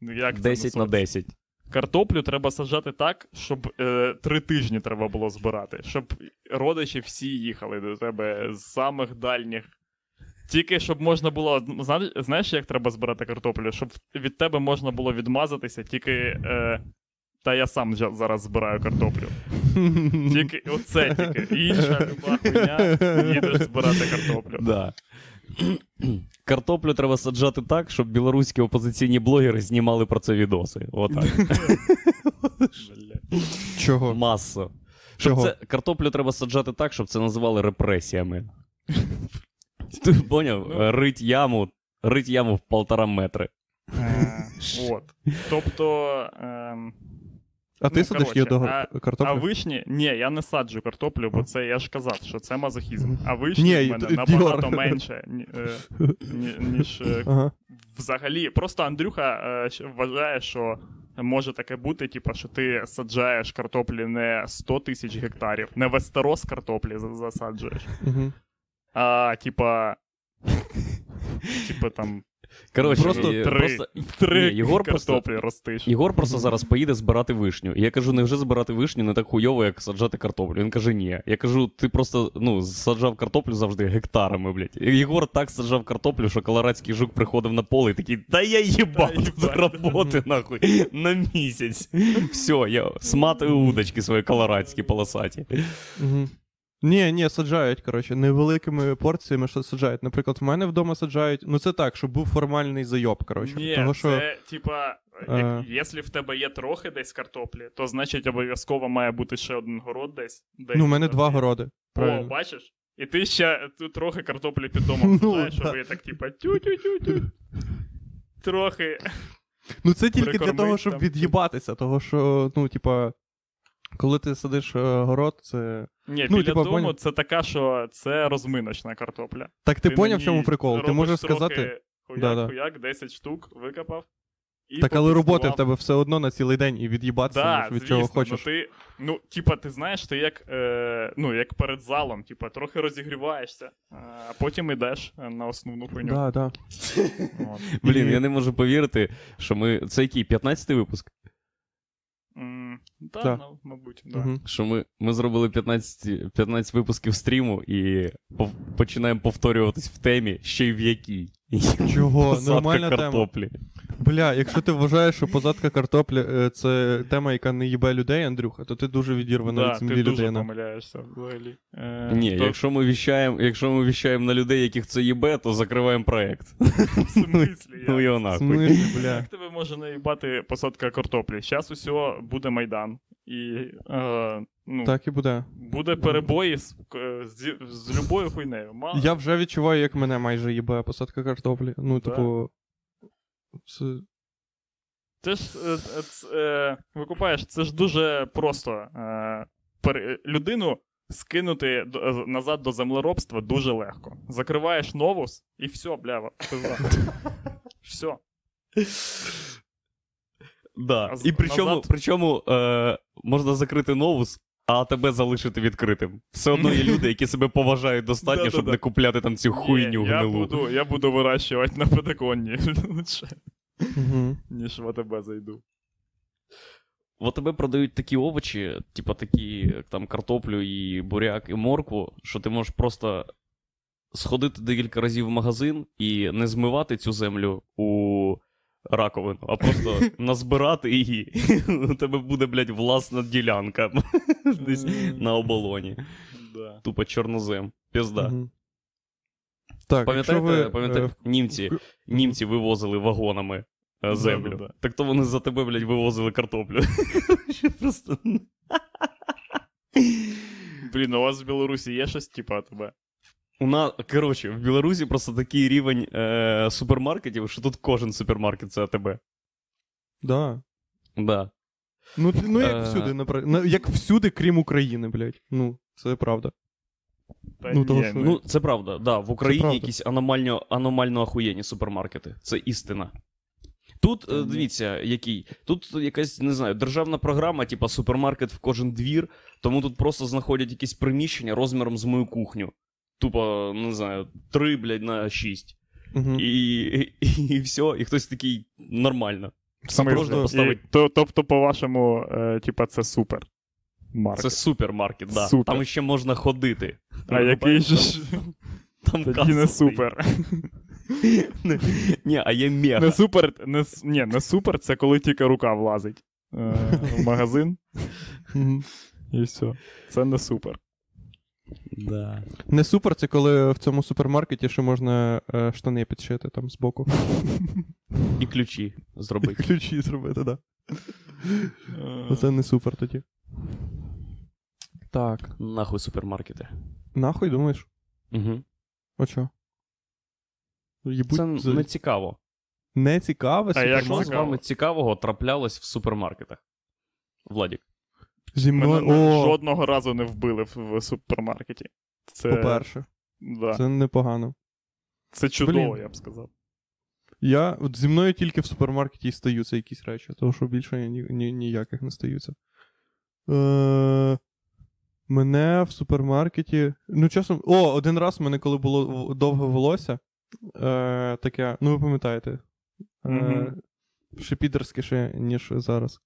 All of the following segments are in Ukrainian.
Ну, як це 10 на сорт? 10. Картоплю треба саджати так, щоб е, три тижні треба було збирати, щоб родичі всі їхали до тебе з самих дальніх. Тільки щоб можна було. зна- Знаєш, як треба збирати картоплю? Щоб від тебе можна було відмазатися, тільки. Е, та я сам зараз збираю картоплю. Тільки оце тільки. Інша люба хуйня, їдеш збирати картоплю. Да. Картоплю треба саджати так, щоб білоруські опозиційні блогери знімали про це відоси. Отак. Чого? Масо. Щоб це, картоплю треба саджати так, щоб це називали репресіями. Ти поняв? Ну. Рить яму, рить яму в полтора метри. Е, От. Тобто. А ти Ну, садиш коротше, її до а- А вишні, ні, я не саджу картоплю, бо це я ж казав, що це мазохізм. А Ні, вишні в мене д- набагато Діор. менше, ні- е, ні- ніж е, Ага. взагалі. Просто Андрюха е, вважає, що може таке бути, типу, що ти саджаєш картоплі не 100 тисяч гектарів, не вестерос картоплі засаджуєш, а типа. Типа там Коротше, Просто і- три, просто три Ні, Єгор просто- картоплі ростиш. Єгор просто зараз поїде збирати вишню. І я кажу, невже збирати вишню не так хуйово, як саджати картоплю. Він каже, ні. Я кажу, ти просто ну, саджав картоплю завжди гектарами, блядь. І Єгор так саджав картоплю, що колорадський жук приходив на поле і такий, та я їбав Та тут їбать. роботи, нахуй, на місяць. Все, я сматую удочки свої колорадські полосаті. Мгм. Ні, ні, саджають, коротше, невеликими порціями що саджають. Наприклад, в мене вдома саджають. Ну це так, щоб був формальний зайоб, коротше. Ні, Того, що... це типа, Е. як, якщо в тебе є трохи десь картоплі, то значить обов'язково має бути ще один город десь. десь Ну, у мене два є. городи. О, бачиш? І ти ще тут трохи картоплі під домом Ну, саджаєш, щоб ви так, типа, тю-тю-тю-тю. Трохи. Ну це тільки для того, щоб там. від'їбатися, того що, ну, типа, коли ти садиш е, город, це. Ні, Ну, біля типа, дому поняв. це така, що це розминочна картопля. Так ти, на поняв, в чому прикол? Ти можеш сказати. Хуяк, Да-да. хуяк, 10 штук викопав. І Так, але роботи в тебе все одно на цілий день і від'їбатися Да, від звісно, чого хочеш. Ну, ти, ну, типа, ти знаєш, ти як, е, ну, як перед залом, типа, трохи розігріваєшся, е, а потім йдеш е, на основну хуйню. Да, да. Блін, я не можу повірити, що ми. Це який 15-й випуск? Та, Так. ну, мабуть, да. Мгм. Що ми, ми зробили 15, 15 випусків стріму і пов- починаємо повторюватись в темі, ще й в якій. Чого? Посадка Нормальна тема. Бля, якщо ти вважаєш, що посадка картоплі е, це тема, яка не їбе людей, Андрюха, то ти дуже відірвана Да, від ти дуже помиляєшся взагалі. Е, Ні, то- якщо ми віщаємо, якщо ми віщаємо на людей, яких це їбе, то закриваємо проект. в смислі, Ну як? його нахуй. смислі, бля. Як тебе може наїбати посадка картоплі? Зараз усього буде Майдан. І е, ну, Так і буде. буде перебої з, к- з, з любою хуйнею. Мало, Я вже відчуваю, як мене майже їбе посадка картоплі. Ну, Да. типу. Це... Це ж е, е, е, викупаєш, це ж дуже просто. Е, пер, людину скинути до- е, назад до землеробства дуже легко. Закриваєш новус і все, блява. Все. Да. А І причому, назад? причому е, можна закрити новус, а тебе залишити відкритим. Все одно є люди, які себе поважають достатньо, щоб не купляти там цю хуйню Ні, я буду, я буду вирощувати на подоконні лучше, ніж в АТБ зайду. В тебе продають такі овочі, типа такі, там картоплю і буряк, і моркву, що ти можеш просто сходити декілька разів в магазин і не змивати цю землю у раковину, а просто назбирати її. У тебе буде, блядь, власна ділянка десь на оболоні. Тупо чорнозем. Пізда. Так, Пам'ятаєте, ви, пам'ятаєте, е, німці, німці вивозили вагонами е, землю. Да-да-да. Так то вони за тебе, блядь, вивозили картоплю. Просто... Блін, у вас в Білорусі є щось типу АТБ? У нас, коротше, в Білорусі просто такий рівень е, супермаркетів, що тут кожен супермаркет це АТБ. Да. Да. Ну, ти- ну як Е. всюди, напра- на- як всюди, крім України, блядь. Ну, це правда. Та Ну, ні, того, що- Ну, це правда, да. В Україні правда. якісь аномально, аномально ахуєнні супермаркети. Це істина. Тут, е, дивіться, який. Тут якась, не знаю, державна програма, типа супермаркет в кожен двір, тому тут просто знаходять якісь приміщення розміром з мою кухню. Тупо, не знаю, 3, блядь, на 6. Угу. І, і, і все, і хтось такий нормально. Смислі? Можна поставити- І, то, тобто, по-вашому, е, типа, це супер. Маркет. Це супермаркет, да. Супер. Там ще можна ходити. А який же ж Там тоді каса не стоїть. супер. Ні, а є мега. Не супер, не, ні, не супер, це коли тільки рука влазить е, в магазин, і все. Це не супер. Да. Не супер, це коли в цьому супермаркеті ще можна е, штани підшити там збоку. І ключі І зробити. ключі зробити, так. Е, Да. Це не супер тоді. Так. Нахуй супермаркети. Нахуй думаєш? Угу. О чо? Їбуть Це за- не цікаво. не цікаве. А як Що з цікаво? вами цікавого траплялось в супермаркетах? Владік. Зі мною. Мене О, жодного разу не вбили в, в супермаркеті. Це, по-перше, да. це... це чудово, Блін. я б сказав. Я от зі мною тільки в супермаркеті і стаються якісь речі, тому що більше ні, ні, ніяких не стаються. Е, мене в супермаркеті. Ну, часом. О, один раз в мене, коли було довге волосся, е, таке, ну ви пам'ятаєте. Е, Мгм. ще підерськіше, ніж зараз.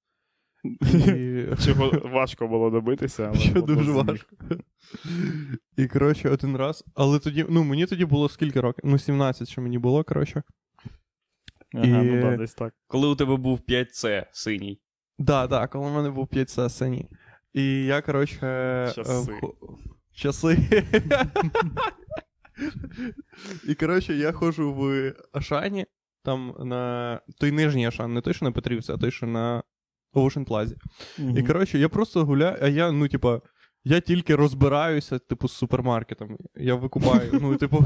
І... Чого важко було добитися, але Що дуже важко. І, коротше, один раз. Але тоді, ну, мені тоді було скільки років? Ну, 17 ще мені було, коротше. Ага, І- ну да, десь так. Коли у тебе був 5C синій. Да, да, коли в мене був 5 це синій. І я, коротше. е, Часи. Часи. І, коротше, я ходжу в Ашані, там на той нижній Ашан, не той, що на Петрівці, а той, що на Ocean Plaza. І коротше, я просто гуляю, а я, ну, типа, я тільки розбираюся, типу, з супермаркетом. Я викупаю. Ну, типу.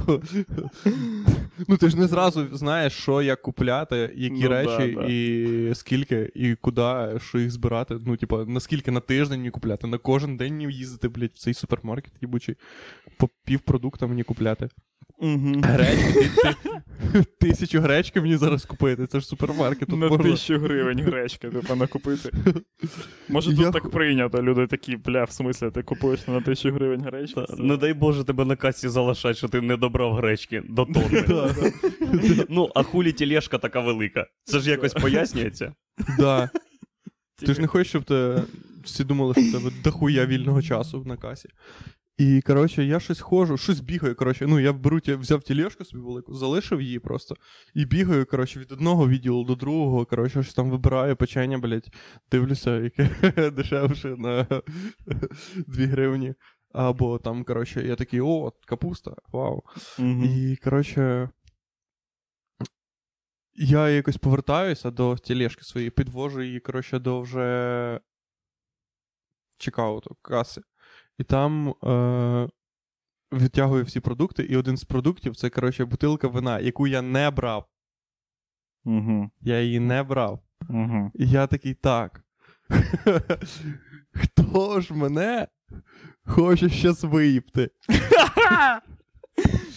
Ну, ти ж не зразу знаєш, що як купляти, які Ну, речі, да. і скільки, і куди, що їх збирати. Ну, типа, наскільки на тиждень мені купляти, на кожен день мені їздити, блядь, в цей супермаркет, їбучий, по півпродукта мені купляти. Угу. Гречки, ти, ти, тисячу гречки мені зараз купити. Це ж супермаркет. Тут На можна... тисячу гривень гречки, типа, накупити. Може, тут Я так прийнято, люди такі, бля, в смислі, ти купуєш на тисячу гривень гречки? Та, Не дай Боже тебе на касі залишать, що ти не добрав гречки до тонни. Ну, а хулі тележка така велика. Це ж якось пояснюється. Да. Ти ж не хочеш, щоб те... всі думали, що в тебе дохуя вільного часу на касі. І, коротше, я щось ходжу, щось бігаю. Коротше, ну, я беру, взяв тележку собі велику, залишив її просто. І бігаю, коротше, від одного відділу до другого. Коротше, щось там вибираю печення, блядь, дивлюся, яке дешевше на 2 гривні. Або там, коротше, я такий, о, капуста, вау. Мгм. І, коротше, я якось повертаюся до тележки своєї, підвожу її, коротше, до вже чекауту, каси. І там е- відтягую всі продукти, і один з продуктів це, коротше, бутилка вина, яку я не брав. Мгм. Я її не брав. Мгм. І я такий так. Хто ж мене хоче щас виїбти?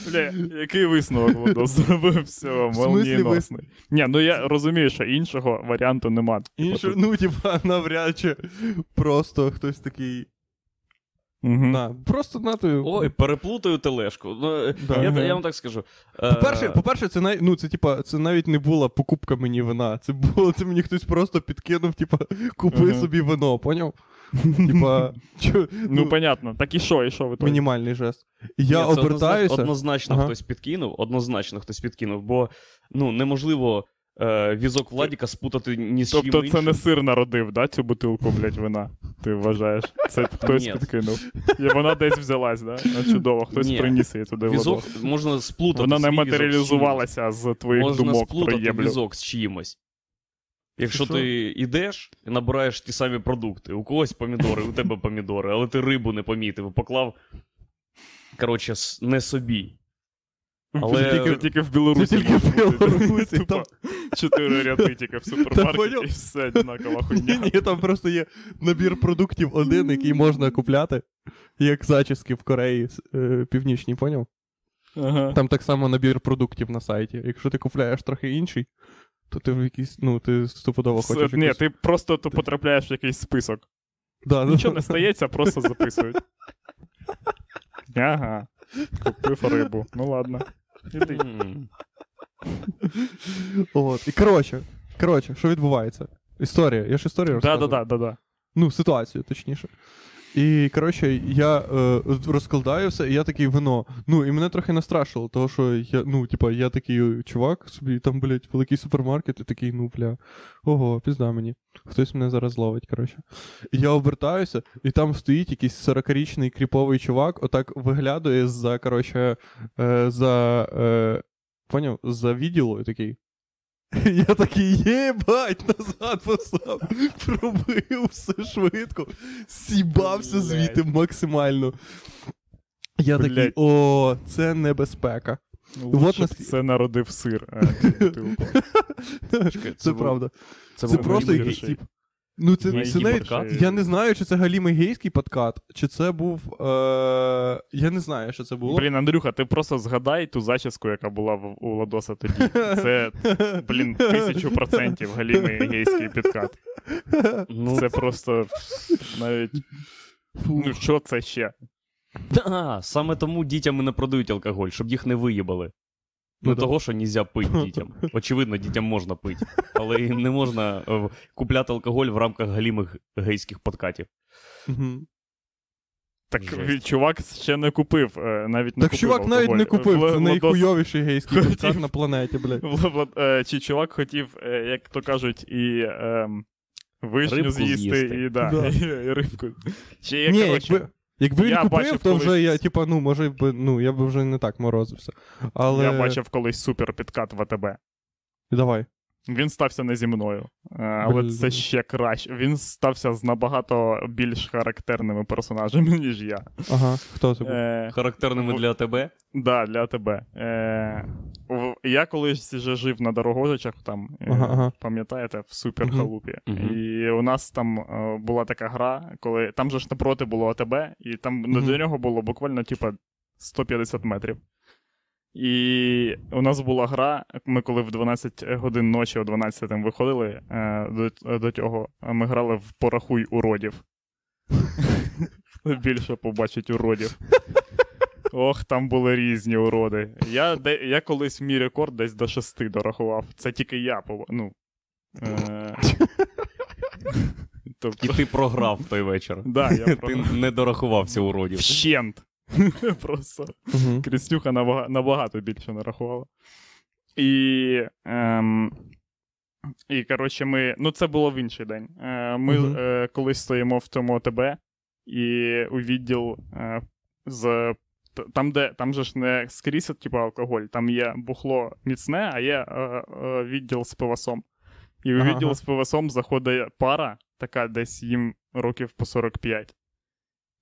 Бля, який висновок воно зробив всього, В молнієносний. Ні, ну я розумію, що іншого варіанту нема. Типа Інше, ну, типа, навряд чи просто хтось такий. Мгм. На, просто на ти. Ой, переплутаю тележку. Ну, е, Да. я, я вам так скажу. Е, По-перше, по-перше, це нав... ну, це, типа, це навіть не була покупка мені вина. Це було, це мені хтось просто підкинув, типа, купи Ага. собі вино, поняв? Типа, чо, Ну, понятно. Так і що, і що ви то? мінімальний жест. Я Ні, обертаюся. Однозначно, однозначно Ага. хтось підкинув, однозначно хтось підкинув, бо ну, неможливо е, візок Владіка спутати ні з чим Тобто це іншим. не сир народив, да, цю бутилку, блядь, вина? Ти вважаєш? Це хтось Ні. підкинув. І вона десь взялась, да? А чудово, хтось Ні. приніс її туди Візок воду. можна сплутати. Вона не свій візок з матеріалізувалася з чимось. твоїх Можна думок про сплутати єблю. візок з чимось. Якщо Що? ти йдеш і набираєш ті самі продукти, у когось помідори, у тебе помідори, але ти рибу не помітив, поклав. Коротше, с- не собі. Але- Це тільки, тільки в Білорусі. Це тільки в. Білорусі, там- Чотири ряди тільки в супермаркеті і все однакова Ні, хуйня. ні, там просто є набір продуктів один, який можна купляти, як зачіски в Кореї е, Північній, поняв? Ага. Там так само набір продуктів на сайті. Якщо ти купляєш трохи інший, то ти в якийсь, ну, ти стопудово хочеш. Ні, якусь- ти просто то потрапляєш в якийсь список. Да, Нічого не стається, просто записують. Ага. Купив рибу. Ну ладно. Іди. От. І коротше, Коротше, що відбувається? Історія. Я ж історію Да-да-да. да, да. Ну, ситуацію, точніше. І, коротше, я е, розкладаю все, і я такий вино. Ну, і мене трохи настрашило, того, що я, ну, типа, я такий чувак, собі там, блядь, великий супермаркет, і такий, ну, бля, ого, пізда мені. Хтось мене зараз ловить, коротше. І я обертаюся, і там стоїть якийсь 40-річний кріповий чувак, отак виглядає за, коротше, е, за. Е, поняв, за відділу і такий. Я такий, єбать, назад постав, пробив все швидко, сібався звідти максимально. Я такий, о, це небезпека. Вот нас- це народив сир. а, бутилку. Це, це правда. Це, Це просто якийсь тип. Ну, це, це навіть, подкат? я не знаю, чи це галімий гейський подкат, чи це був. Е... Я не знаю, що це було. Блін, Андрюха, ти просто згадай ту зачіску, яка була в- у Ладоса тоді. Це, блін, тисячу процентів галімий гейський підкат. Ну, Це просто навіть. Фу. Ну, що це ще? А, саме тому дітям не продають алкоголь, щоб їх не виїбали. Ну Не да. того, що нельзя пити дітям. Очевидно, дітям можна пити, але і не можна е, купляти алкоголь в рамках галімих гейських подкатів. Так Жесть. чувак ще не купив. е, Навіть не Так купив чувак навіть не купив, це Владос- найхуйовіший гейський хотів. подкат на планеті, блядь. Е, Чи чувак хотів, як то кажуть, і ем, вишню Рибку з'їсти, з'їсти. і, да, Да. і, і рибку. Чи, Ні, коротше, якби, якби він я купив, бачив то вже я, типа, ну, може, би, ну, я б вже не так морозився. Але... Я бачив колись супер підкат в АТБ. Давай. Він стався не зі мною, е, але Блін. це ще краще. Він стався з набагато більш характерними персонажами, ніж я. Ага, хто це був? Е, Характерними в- для тебе. Да, для тебе. Е, в- я колись вже жив на Дорогожичах, там, е, Ага, ага. пам'ятаєте, в суперхалупі. Мгм. І у нас там е, була така гра, коли там же ж напроти було АТБ, і там Мгм. до нього було буквально, типа, 150 метрів. І у нас була гра, ми коли в 12 годин ночі о 12 там виходили е, до, до цього, ми грали в порахуй уродів. Більше побачить уродів. Ох, там були різні уроди. Я, де, я колись мій рекорд десь до 6 дорахував. Це тільки я ну, е, Тобто, І ти програв той вечір. да, я Ти не дорахувався уродів. Вщент. Просто. Угу. Крістюха набагато більше нарахувала. І. Ем, і, коротше, ми. Ну, це було в інший день. Е, ми е, колись стоїмо в тому ОТБ, і у відділ е, з. Там, де, там же ж не скрізь, типу, алкоголь, там є бухло міцне, а є е, е, відділ з пивасом. І у Ага, відділ ага. з пивасом заходить пара, така десь їм років по 45.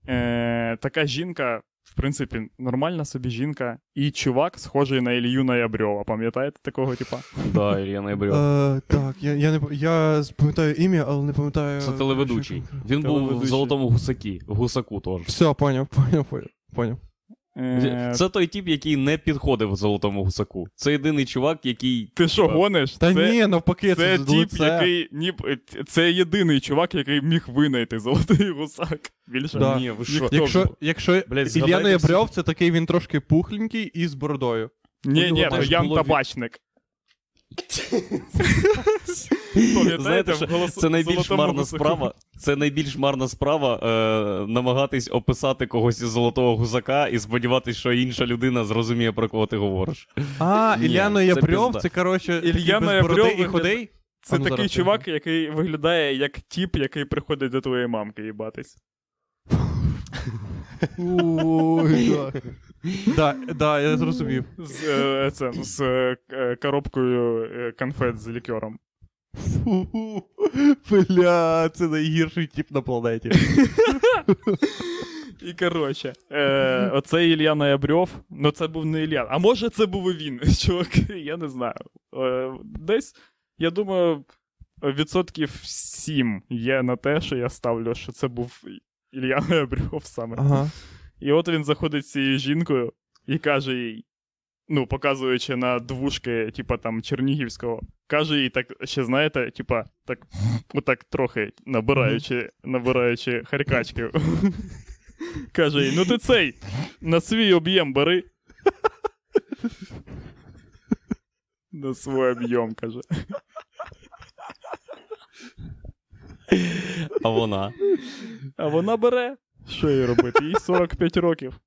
Е, така жінка, в принципі, нормальна собі жінка, і чувак, схожий на Ілью Ноябрьова. Пам'ятаєте такого типа? Да, Ілья. Е, так, я, я, не, я пам'ятаю ім'я, але не пам'ятаю. Це телеведучий. Він був в золотому гусакі, гусаку теж. Все, поняв, поняв, поняв. Е, Це той тип, який не підходив золотому гусаку. Це єдиний чувак, який. Ти що гониш? Та це, ні, навпаки, це це, тіп, лице. який. Ні, це єдиний чувак, який міг винайти золотий гусак. Більше Да. Ні, ви що? Якщо, якщо Блядь, Ілля згадайте це такий він трошки пухленький і з бородою. Ні, ні, Ян було Табачник. Знаєте, що голос- це найбільш марна справа. Це найбільш марна справа е, намагатись описати когось із золотого гусака і сподіватися, що інша людина зрозуміє, про кого ти говориш. А, Ні, Ілля це це, коротше, Ноябрьов бороди і виглядає- Це А ну, такий зараз чувак, який виглядає як тіп, який приходить до твоєї мамки їбатись. Ой, да. Да, да, я зрозумів. З, е, це, з е, коробкою е, конфет з лікером. Фу, Бля, це найгірший тип на планеті. І коротше, е, оцей Ілля Ноябрьов, ну це був не Ілля, а може це був і він, чувак, я не знаю. Е, десь, я думаю, відсотків 7 є на те, що я ставлю, що це був Ілля Ноябрьов саме. Ага. І от він заходить з цією жінкою і каже їй: ну, показуючи на двушки, типа там Чернігівського, каже їй, так ще знаєте, типа, так отак трохи набираючи набираючи харкачків. Каже їй: ну ти цей, на свій об'єм бери. На свій об'єм, каже. А вона. А вона бере. Що їй робити? Їй 45 років.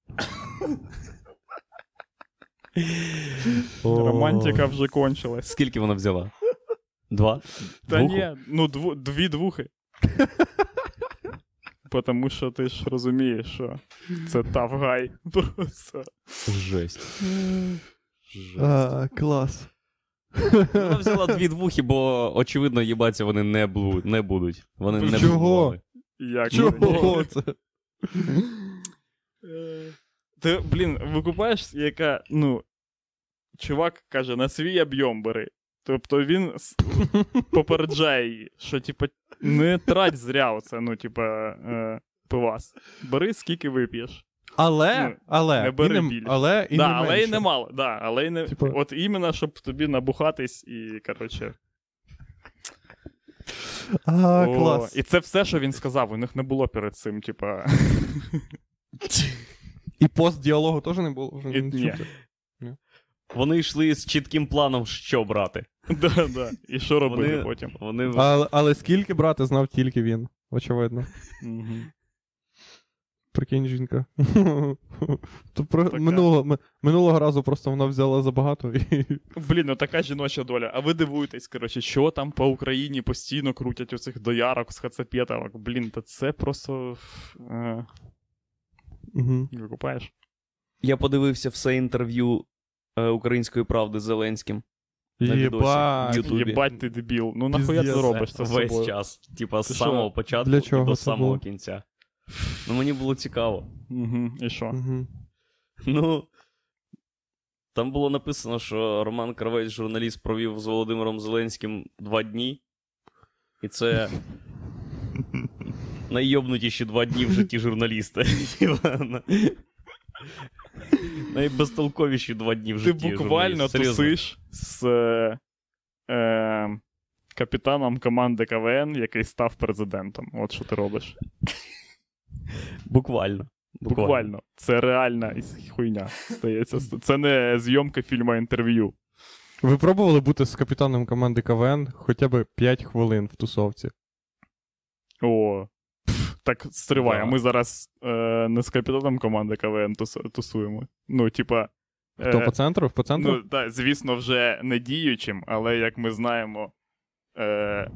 Романтика вже кончилась. Скільки вона взяла? Два? Та Двуху? ні, ну дву, дві двухи. Потому що ти ж розумієш, що це тавгай. Просто. Жесть. Жесть. А, клас. Вона взяла дві двухи, бо, очевидно, їбаться вони не, блу... не будуть. Вони не Чого? блудували. Як Чого це? Ти, блін, викупаєш, яка, ну, чувак каже, на свій об'єм бери. Тобто він попереджає її, що, типа, не трать зря оце, ну, типа, е, пивас. Бери, скільки вип'єш. Але, Ну, але, не бери і не, більше. але і да, не але менше. і немало. Да, але і не... Типа- От іменно, щоб тобі набухатись і, коротше. А, о, клас. І це все, що він сказав, у них не було перед цим, типа. І пост діалогу теж не було? Вже І- ні. ні. Вони йшли з чітким планом, що брати. да, да. І що робити Вони- потім? Вони Але, але скільки брати знав тільки він, очевидно. Мгм. Прикинь, жінка. То про... Така. минулого, минулого разу просто вона взяла забагато і. Блін, ну така жіноча доля. А ви дивуєтесь, коротше, що там по Україні постійно крутять оцих доярок з хацапетовок. Блін, та це просто. Е, Угу. викупаєш? Я подивився все інтерв'ю е, Української правди з Зеленським. На відосі. Єбать. в Ютубі. Єбать ти дебіл. Ну нахуя ти Піздець. робиш це з весь собою? час. Типа з Ти що? самого початку Для і до це самого було? кінця. Ну мені було цікаво. Угу. І що? Угу. Ну. Там було написано, що Роман Кравець, журналіст, провів з Володимиром Зеленським два дні. І це наййобнутіші два дні в житті журналіста. Найбезтолковіші два дні в житті. Ти буквально. Тусиш з е, е, капітаном команди КВН, який став президентом. От що ти робиш. Буквально. Буквально. Це реальна хуйня стається. Це не зйомка фільму інтерв'ю. Ви пробували бути з капітаном команди КВН хоча б 5 хвилин в тусовці? О. пф, Так, стривай, Да. а ми зараз е, не з капітаном команди КВН тус- тусуємо. Ну, типа. е, Хто по центру? По центру? Ну, так, звісно, вже не діючим, але як ми знаємо, е,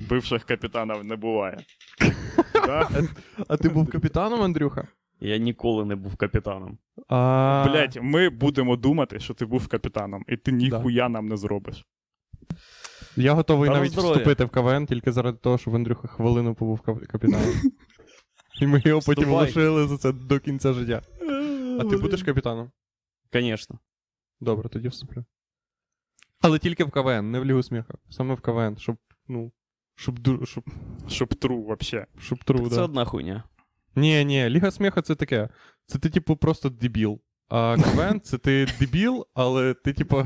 бивших капітанів не буває. А ти був капітаном, Андрюха? Я ніколи не був капітаном. А... Блять, ми будемо думати, що ти був капітаном, і ти ніхуя нам не зробиш. Я готовий Та навіть здоров'я. вступити в КВН тільки заради того, щоб Андрюха хвилину побув капітаном. І ми його потім лишили за це до кінця життя. А ти будеш капітаном? Звісно. Добре, тоді вступлю. Але тільки в КВН, не в Лігу сміха. Саме в КВН, щоб, ну, щоб, ду- щоб, Щоб тру, вообще. щоб тру, Це да. одна хуйня. Ні, ні, Ліга сміха це таке. Це ти, типу, просто дебіл. А КВН це ти дебіл, але ти, типу,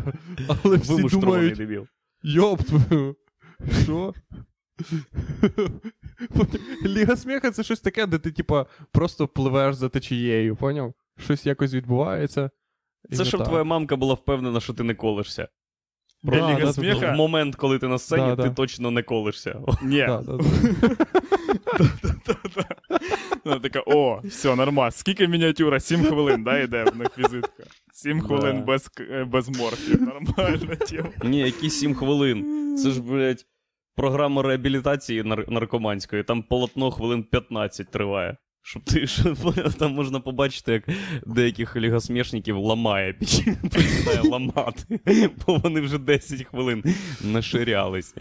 але всі думають, дебіл. йоп твою. Що? Ліга сміха це щось таке, де ти, типа, просто пливеш за течією, поняв? Щось якось відбувається. Це щоб так. твоя мамка була впевнена, що ти не колишся. Для Да, сміха. В момент, коли ти на сцені, Да, ти да. точно не колишся. Ні. Да, да, да. Да-да-да. Вона така, о, все, нормас. Скільки мініатюра? Сім хвилин, да, йде в них візитка. Сім хвилин без, е, без морфів. Нормальна тема. Ні, які 7 хвилин. Це ж, блядь, програма реабілітації наркоманської. Там полотно хвилин 15 триває. Щоб ти там можна побачити, як деяких лігосмішників ламає, починає ламати. Бо вони вже 10 хвилин наширялись.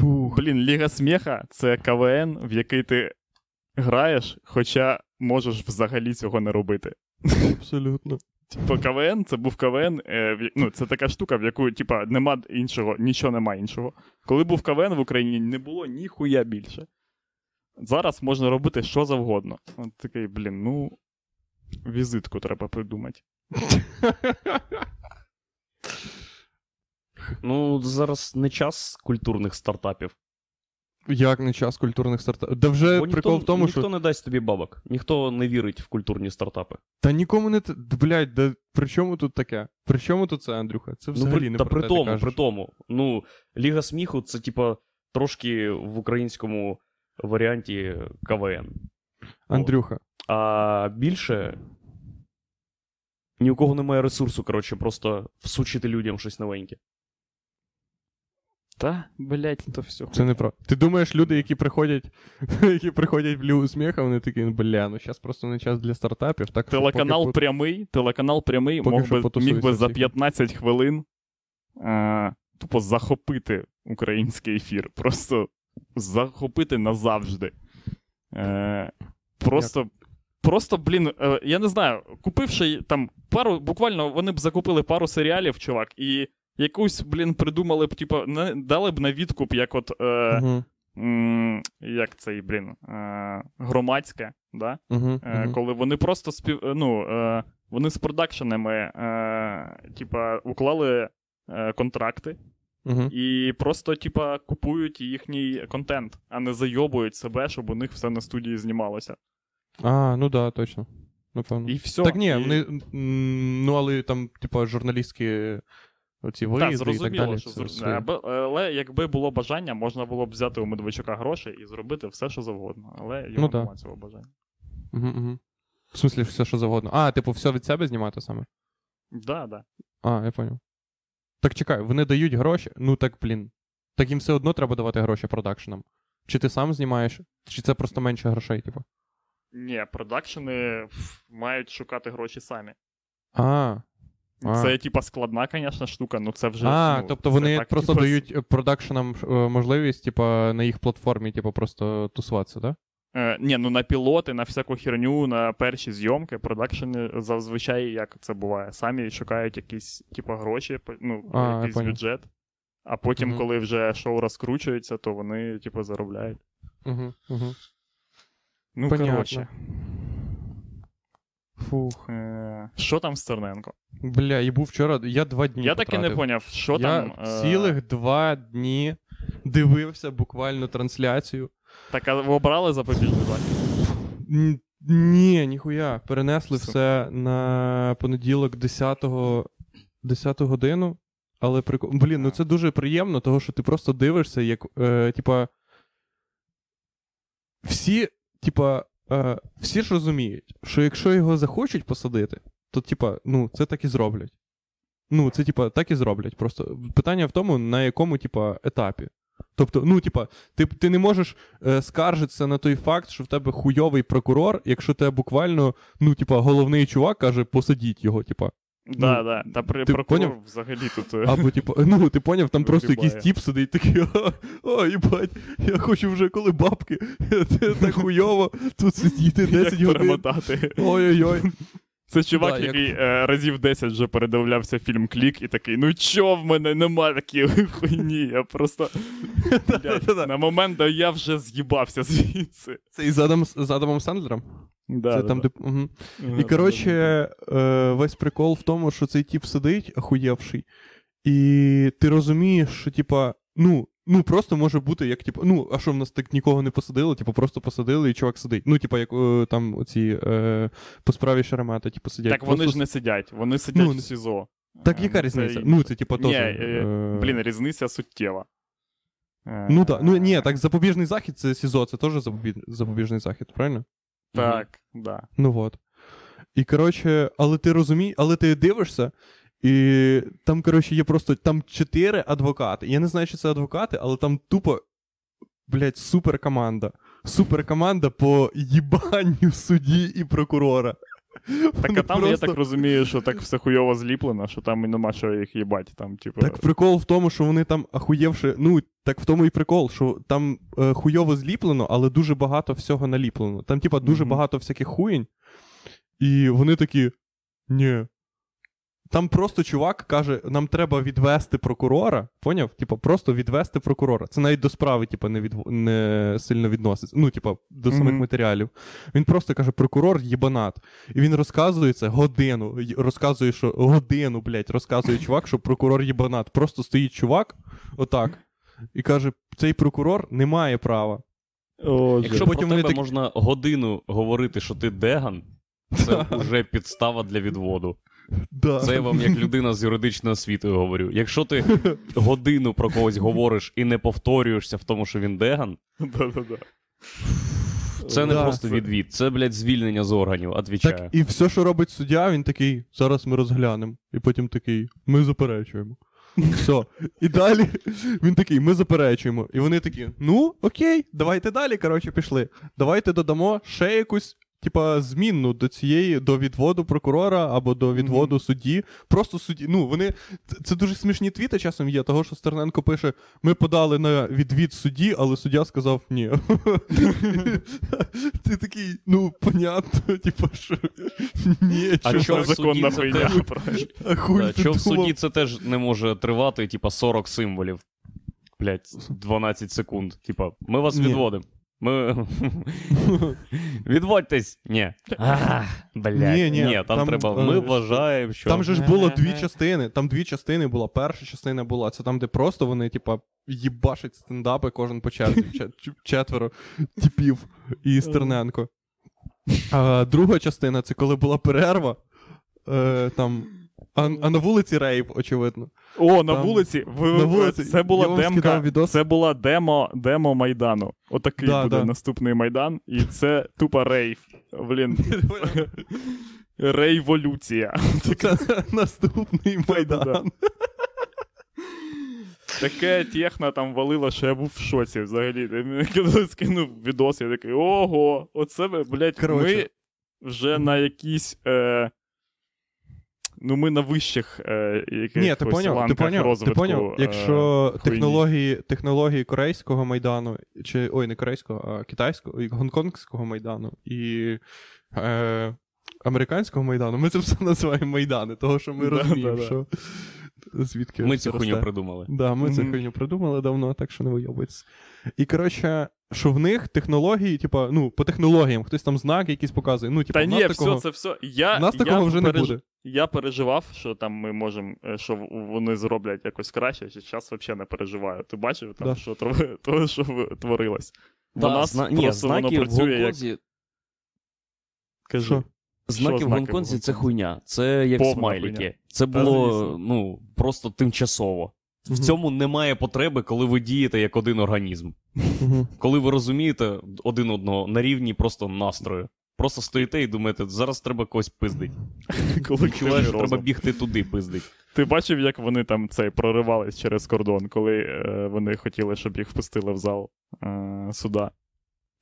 Фух. Блін, Ліга сміха це КВН, в який ти граєш, хоча можеш взагалі цього не робити. Абсолютно. Типа КВН, це був КВН, е, в- ну, це така штука, в яку, типа, нема іншого, нічого нема іншого. Коли був КВН в Україні, не було ніхуя більше. Зараз можна робити що завгодно. От такий, блін, ну. Візитку треба придумати. Ну, зараз не час культурних стартапів. Як не час культурних стартапів? Да вже Бо прикол ніхто, в тому, ніхто що. не дасть тобі бабок. Ніхто не вірить в культурні стартапи. Та нікому не. Блядь, да при чому тут таке? При чому тут це, Андрюха? Це взагалі ну, при, не та про при те, ти тому, кажеш. при тому. Ну, Ліга сміху це, типа, трошки в українському варіанті КВН. Андрюха. А більше ні у кого немає ресурсу, коротше, просто всучити людям щось новеньке. Та, блять, то все. Це не про. Ти думаєш, люди, які приходять, які приходять в лігу сміха, вони такі, бля, ну зараз просто не час для стартапів. Так Телеканал поки... прямий, телеканал прямий Поки мог би, міг би за 15 хвилин е, тупо захопити український ефір. Просто захопити назавжди. Е, просто, просто, блін, е, я не знаю, купивши там пару, буквально вони б закупили пару серіалів, чувак, і якусь, блін, придумали б, типу, не, дали б на відкуп, як от. Е, Угу, м, як цей, блін, е, громадське, да? угу, Е, коли вони просто спів... е, ну, е, вони з продакшенами, е, типа, уклали е, контракти угу. і просто, типа, купують їхній контент, а не зайобують себе, щоб у них все на студії знімалося. А, ну да, точно. Напевно. І все. Так ні, і... вони, ну але там, типа, журналістські оці виїзди Так, і так зрозуміло, далі. що це зр- своє. Е, б- але якби було бажання, можна було б взяти у Медведчука гроші і зробити все, що завгодно. Але його Ну да. цього бажання. Угу, угу. В смислі, все, що завгодно. А, типу, все від себе знімати саме? Да, да. А, я поняв. Так чекай, вони дають гроші. Ну так, блін. Так їм все одно треба давати гроші продакшенам. Чи ти сам знімаєш, чи це просто менше грошей, типу? Ні, продакшени мають шукати гроші самі. А. А. Це, типа, складна, звісно, штука, ну це вже. А, ну, тобто вони так, просто типа, дають е, продакшенам е, можливість, типа, на їх платформі, типу, просто тусуватися, так? Е, ні, ну на пілоти, на всяку херню, на перші зйомки, продакшени зазвичай як це буває. Самі шукають якісь, типа, гроші, ну, А, якийсь бюджет. А потім, Мгм. коли вже шоу розкручується, то вони, типу, заробляють. Угу, угу. Ну, коротше. Фух. Е, що там з Стерненко? Бля, і був вчора, я два дні. Я так і не поняв, що я там. е, цілих два дні дивився буквально трансляцію. Так, а ви обрали запобіжний захід? Ні, ніхуя. Перенесли Супер. все на понеділок 10, 10 годину. Але прикол. Блін, ну це дуже приємно, того, що ти просто дивишся, як. Е, типа. Всі, типа, е, всі ж розуміють, що якщо його захочуть посадити, то, типа, ну, це так і зроблять. Ну, це, типа, так і зроблять. Просто питання в тому, на якому, типа, етапі. Тобто, ну, типа, ти, ти не можеш е, скаржитися на той факт, що в тебе хуйовий прокурор, якщо тебе буквально, ну, типа, головний чувак каже, посадіть його, типа. Да, да. Та при ти прокурор поняв? взагалі тут. е, Або, типа, ну, ти поняв, там просто якийсь тіп сидить такий, о, о, їбать, я хочу вже коли бабки, це так хуйово, тут сидіти 10 як годин. Ой-ой-ой. Це чувак, Да, як- який е, разів 10 вже передивлявся фільм Клік і такий: ну чо в мене нема такої хуйні? Я просто блядь, на момент, де я вже з'їбався звідси. Це Адам, з Адамом Сендлером? Да, Це да, там, да. де. Угу. І коротше, е, весь прикол в тому, що цей тіп сидить, охуєвший, і ти розумієш, що, типа, ну, ну просто може бути, як, типу, ну, а що в нас так нікого не посадили, типу, просто посадили, і чувак сидить. Ну, типа, як е, там оці е, по справі Шеремета, типу, сидять. Так вони Просто ж не сидять, вони сидять Ну, в СІЗО. Так Е, яка різниця? інше. Ну, це, типа, Ні, теж. е, е, Блін, різниця суттєва. Ну так, ну ні, так запобіжний захід це СІЗО, це теж запобіж... запобіжний захід, правильно? Так, да. Ну от. І коротше, але ти розумієш, але ти дивишся, і там, коротше, є просто там чотири адвокати. Я не знаю, чи це адвокати, але там тупо, блядь, суперкоманда. Суперкоманда по їбанню судді і прокурора. Так, Вони а там, я так розумію, що так все хуйово зліплено, що там і нема що їх їбать. Там, типу, Так прикол в тому, що вони там ахуєвши. Ну, так в тому і прикол, що там е, хуйово зліплено, але дуже багато всього наліплено. Там, типа, дуже Мгм. багато всяких хуєнь. І вони такі. Ні. Там просто чувак каже: нам треба відвести прокурора. Поняв? Типа, просто відвести прокурора. Це навіть до справи, типа, не, від... не сильно відноситься. Ну, типа, до самих Мгм. матеріалів. Він просто каже: прокурор єбанат. І він розказує це годину. Розказує, що годину, блядь, розказує чувак, що прокурор єбанат. Просто стоїть чувак, отак, і каже: цей прокурор не має права. О, Якщо Потім про тебе такі- можна годину говорити, що ти деган, це вже підстава для відводу. Да. Це я вам як людина з юридичною освітою говорю. Якщо ти годину про когось говориш і не повторюєшся в тому, що він деган, Да-да-да. Це не Да, просто це- відвід, це, блядь, звільнення з органів, отвічаю. Так, і все, що робить суддя, він такий, зараз ми розглянемо. І потім такий, ми заперечуємо. Все. І далі він такий, ми заперечуємо. І вони такі: ну, окей, давайте далі. Коротше, пішли. Давайте додамо ще якусь. Типа змінну до цієї до відводу прокурора або до відводу судді. Просто судді. Ну вони це, дуже смішні твіти часом є. Того, що Стерненко пише: ми подали на відвід судді, але суддя сказав ні. Ти такий, ну понятно, типа що ні, А що законна суді хуйня. теж- правильно. а хуй Да, ти Що в суді це теж не може тривати, типа 40 символів. Блять, 12 секунд. Типа, ми вас відводимо. Ми... Відводьтесь! Ні. А, блядь. Ні, Ні, ні, там, там, треба. е, Ми вважаємо, що. Там же ж було дві частини. Там дві частини була. Перша частина була. Це там, де просто вони, типа, їбашать стендапи кожен по черзі. Чет- чет- Четверо типів і Стерненко. А друга частина це коли була перерва. Е, там, а, а на вулиці рейв, очевидно. О, на Там- вулиці. Ви, на вулиці. Це була демка. Це була демо, демо Майдану. Отакий Да, буде да. наступний Майдан, і це тупо рейв. Блін. Рейволюція. Це наступний майдан. Таке техно там валило, що я був в шоці взагалі. Коли скинув відос, я такий, ого, оце, блядь, Коротше. ми вже на якійсь. Е... Ну, ми на вищих е, якихось Ні, ти поняв, ти поняв, ти поняв, е, якщо хуйні. технології, технології корейського майдану, чи ой, не корейського, а китайського, і гонконгського майдану і е, американського майдану, ми це все називаємо майдани, того що ми Да, розуміємо, да, да. що звідки Ми це цю хуйню придумали. Да, ми цю хуйню придумали давно, так що не вийобується. І коротше, що в них технології, типа, ну, по технологіям, хтось там знак якийсь показує. Ну, типа, Та ні, такого, все, це все. Я, в нас я такого вже не переж- буде. Я переживав, що там ми можемо, е, що вони зроблять якось краще, зараз взагалі не переживаю. Ти бачив там, Да. що то, що творилось. У Да, нас зна... Ні, просто воно знаки в працює як- Гонконзі. Кажи. Що? Знаки в знаки в Гонконзі це хуйня. Це як Повна смайлики. хуйня. Це було ну, просто тимчасово. В Мгм. цьому немає потреби, коли ви дієте як один організм. Мгм. Коли ви розумієте один одного на рівні просто настрою. Просто стоїте і думаєте, зараз треба когось пиздить. Коли чуваєш, треба бігти туди пиздить. Ти бачив, як вони там цей проривались через кордон, коли е, вони хотіли, щоб їх впустили в зал е, суда.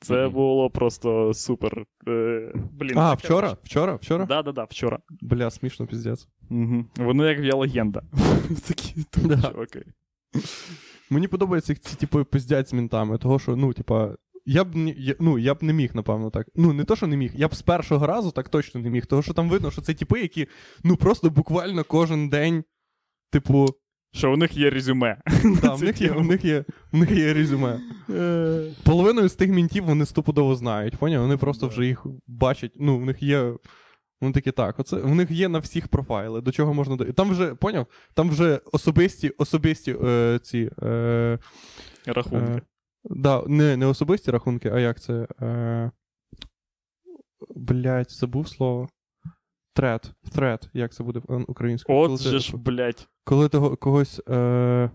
Це було просто супер. Е, блін, А, вчора? Вчора? Вчора? Да-да-да, вчора. Бля, смішно, піздець. Угу. Вони як я легенда. Такі Да. чуваки. Мені подобається, ці, типу, пиздять з мінтами, того, що, ну, типа, я б я, ну, я б не міг, напевно, так. Ну, не то, що не міг, я б з першого разу так точно не міг. Того, що там видно, що це типи, які, ну, просто буквально кожен день, типу, Що у них є резюме. да, Це них є, в них є, в них є резюме. Половину з тих мінтів вони стопудово знають, поняв? Вони просто вже їх бачать. Ну, в них є. Вони такі так, оце в них є на всіх профайли, до чого можна. Там вже, поняв? Там вже особисті, особисті е, ці. Е, Рахунки. Е, да, не, не особисті рахунки, а як це. Е, блять, забув слово. Трет. Трет, як це буде ан- українською? От же ж, блядь. коли ти когось. Е...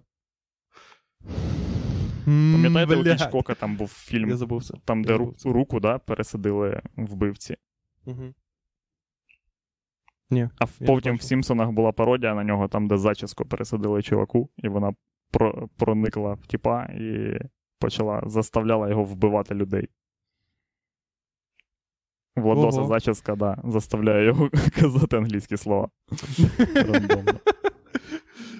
Пам'ятаєте, у блядь, Хічкока там був фільм, Я забув це. там, де забув це. руку да, пересадили вбивці. Угу. Ні. А потім в. Сімпсонах була пародія на нього, там, де зачіску пересадили чуваку, і вона про- проникла в тіпа і почала заставляла його вбивати людей. Владоса Ого. зачіска, да, заставляє його казати англійські слова. Рандомно.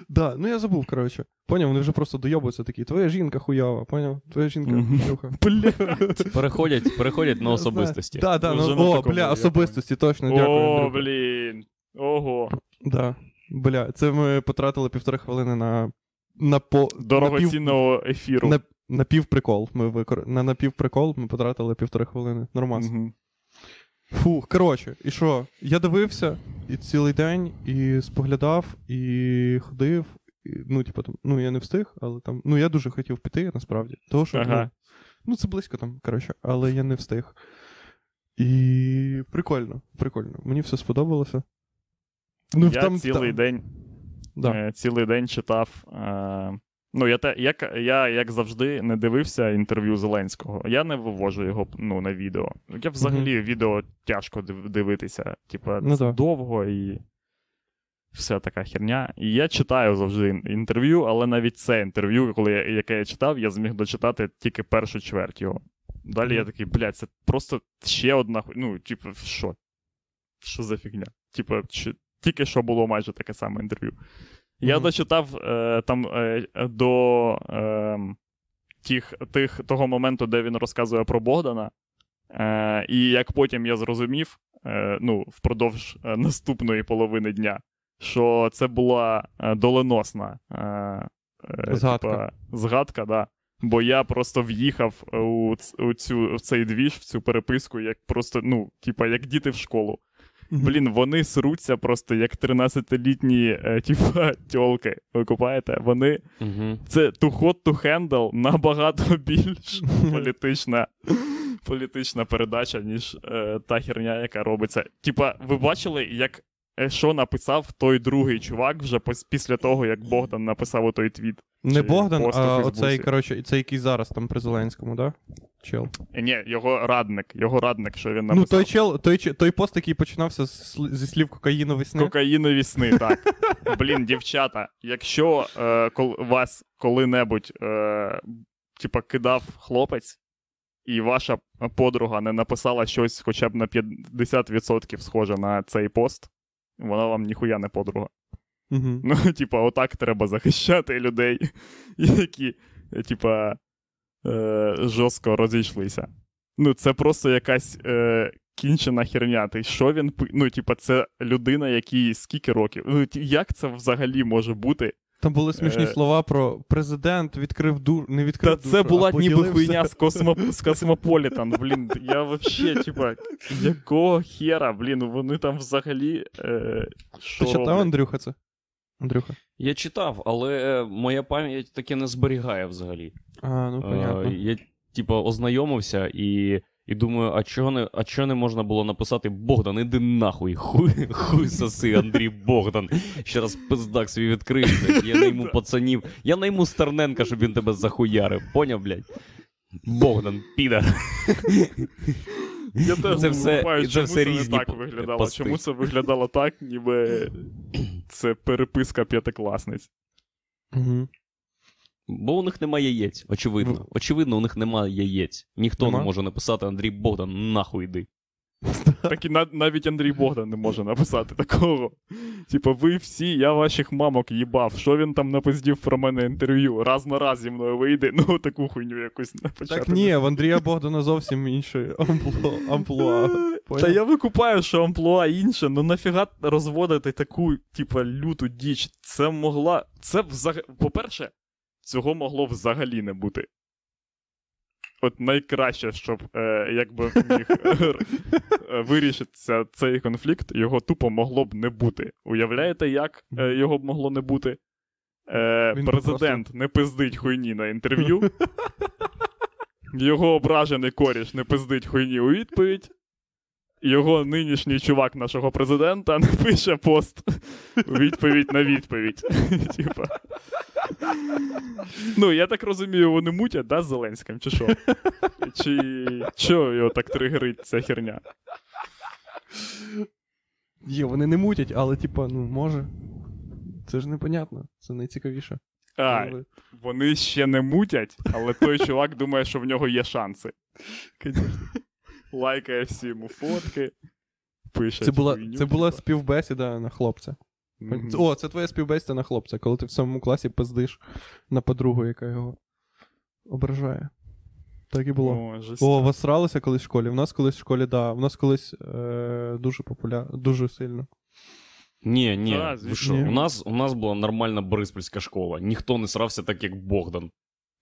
Да, ну я забув, коротше. Поняв, вони вже просто дойобуються такі. Твоя жінка хуява, поняв? Твоя жінка шлюха. Переходять, переходять на особистості. Да, да, ну, о, бля, особистості, точно, дякую. О, блін. Ого. Да. Бля, це ми потратили півтори хвилини на. На по Дорогоцінного ефіру. На, на півприкол. Ми викор... На напівприкол ми потратили півтори хвилини. Нормас. Фух, коротше, і що? Я дивився і цілий день, і споглядав, і ходив. І, ну, типу, там, ну, я не встиг, але там. Ну, я дуже хотів піти, насправді. Того, що, Ага. ну, ну, це близько там, коротше, але я не встиг. І прикольно, прикольно. Мені все сподобалося. Ну, Я там, цілий там... день Да. е, цілий день читав е, Ну, я, те, як, я, як завжди, не дивився інтерв'ю Зеленського. Я не вивожу його ну, на відео. Я взагалі відео тяжко дивитися. Типа, Ну довго і вся така херня. І я читаю завжди інтерв'ю, але навіть це інтерв'ю, коли я, яке я читав, я зміг дочитати тільки першу чверть його. Далі я такий, блядь, це просто ще одна Ну, типу, що? Що за фігня? Типу, чи... тільки що було майже таке саме інтерв'ю. Я Мгм. дочитав е, там е, до е, тих, тих, того моменту, де він розказує про Богдана. Е, і як потім я зрозумів, е, ну, впродовж е, наступної половини дня, що це була е, доленосна е, е, Згадка. Типа, згадка, да. Бо я просто в'їхав у, ц- у цю, в цей двіж, в цю переписку, як просто, ну, типа, як діти в школу. Блін, вони сруться просто як 13-літні, е, типа, тьолки. Ви купаєте? Вони. Угу. Це to hot to handle набагато більш політична, політична передача, ніж е, та херня, яка робиться. Типа, ви бачили, як що написав той другий чувак вже після того, як Богдан написав той твіт. Не Богдан, а оцей, коротше, цей, який зараз там при Зеленському, да? Чел. Е, Ні, його радник, його радник, що він написав. Ну, той чел, той, той пост, який починався з зі слів кокаїновий сни. Кокаїнові сни, так. Блін, дівчата, якщо е, кол, вас коли-небудь е, типа, кидав хлопець, і ваша подруга не написала щось хоча б на 50% схоже на цей пост, вона вам ніхуя не подруга. Угу. Ну, типа, отак треба захищати людей, які, типа, е, жорстко розійшлися. Ну, це просто якась е, кінчена херня. Ти що він Ну, типа, це людина, якій скільки років. Ну, як це взагалі може бути? Там були смішні Е, слова про президент відкрив дур, не відкрив Та душу, це а була ніби поділився. хуйня з, космо... з Космополітан. Блін, я вообще, типа, якого хера, блін, вони там взагалі. Е, що Ти читав. Андрюха, це? Андрюха. Я читав, але моя пам'ять таке не зберігає взагалі. А, ну понятно. Е, я, типа, ознайомився і, і думаю, а чого не, а чого не можна було написати Богдан, іди нахуй, хуй, хуй соси, Андрій Богдан. Ще раз пиздак свій відкрив, блядь. Я найму пацанів. Я найму Стерненка, щоб він тебе захуярив. Поняв, блядь? Богдан, підар. Я теж Це все- думаю, це чому все це різні не так виглядало. пости. Чому це виглядало так, ніби це переписка п'ятикласниць. Угу. Бо у них немає яєць, очевидно. Очевидно, у них немає яєць. Ніхто Нема? не може написати Андрій Богдан, нахуй йди. Так і на- навіть Андрій Богдан не може написати такого. Типа, ви всі, я ваших мамок їбав. Що він там напиздів про мене інтерв'ю? Раз на раз зі мною вийде. Ну, таку хуйню якусь напочати. Так ні, в Андрія Богдана зовсім інше амплуа. амплуа. Та я викупаю, що амплуа інше, ну нафіга розводити таку, типа, люту діч. Це могла. Це взагалі. По-перше, цього могло взагалі не бути. От найкраще, щоб е, якби міг е, вирішитися цей конфлікт, його тупо могло б не бути. Уявляєте, як е, його б могло не бути? Е, Він президент не пиздить хуйні на інтерв'ю. Його ображений коріш не пиздить хуйні у відповідь. Його нинішній чувак нашого президента напише пост у відповідь на відповідь. Типа. Ну, я так розумію, вони мутять, да, з Зеленським, чи що? Чи що його так тригерить ця херня? Є, вони не мутять, але типа, ну, може. Це ж непонятно. Це найцікавіше. А, Але- вони ще не мутять, але той чувак думає, що в нього є шанси. Лайкає всі йому фотки. Пише. Це була, це була співбесіда на хлопця. Мгм. О, це твоя співбесіда на хлопця, коли ти в самому класі пиздиш на подругу, яка його ображає. Так і було. О. О, вас сралися колись в школі. В нас колись в школі, да. В нас колись е, дуже популярно, дуже сильно. Ні, ні. Да, ви що? Ні. У нас, у нас була нормальна бориспільська школа. Ніхто не срався так, як Богдан.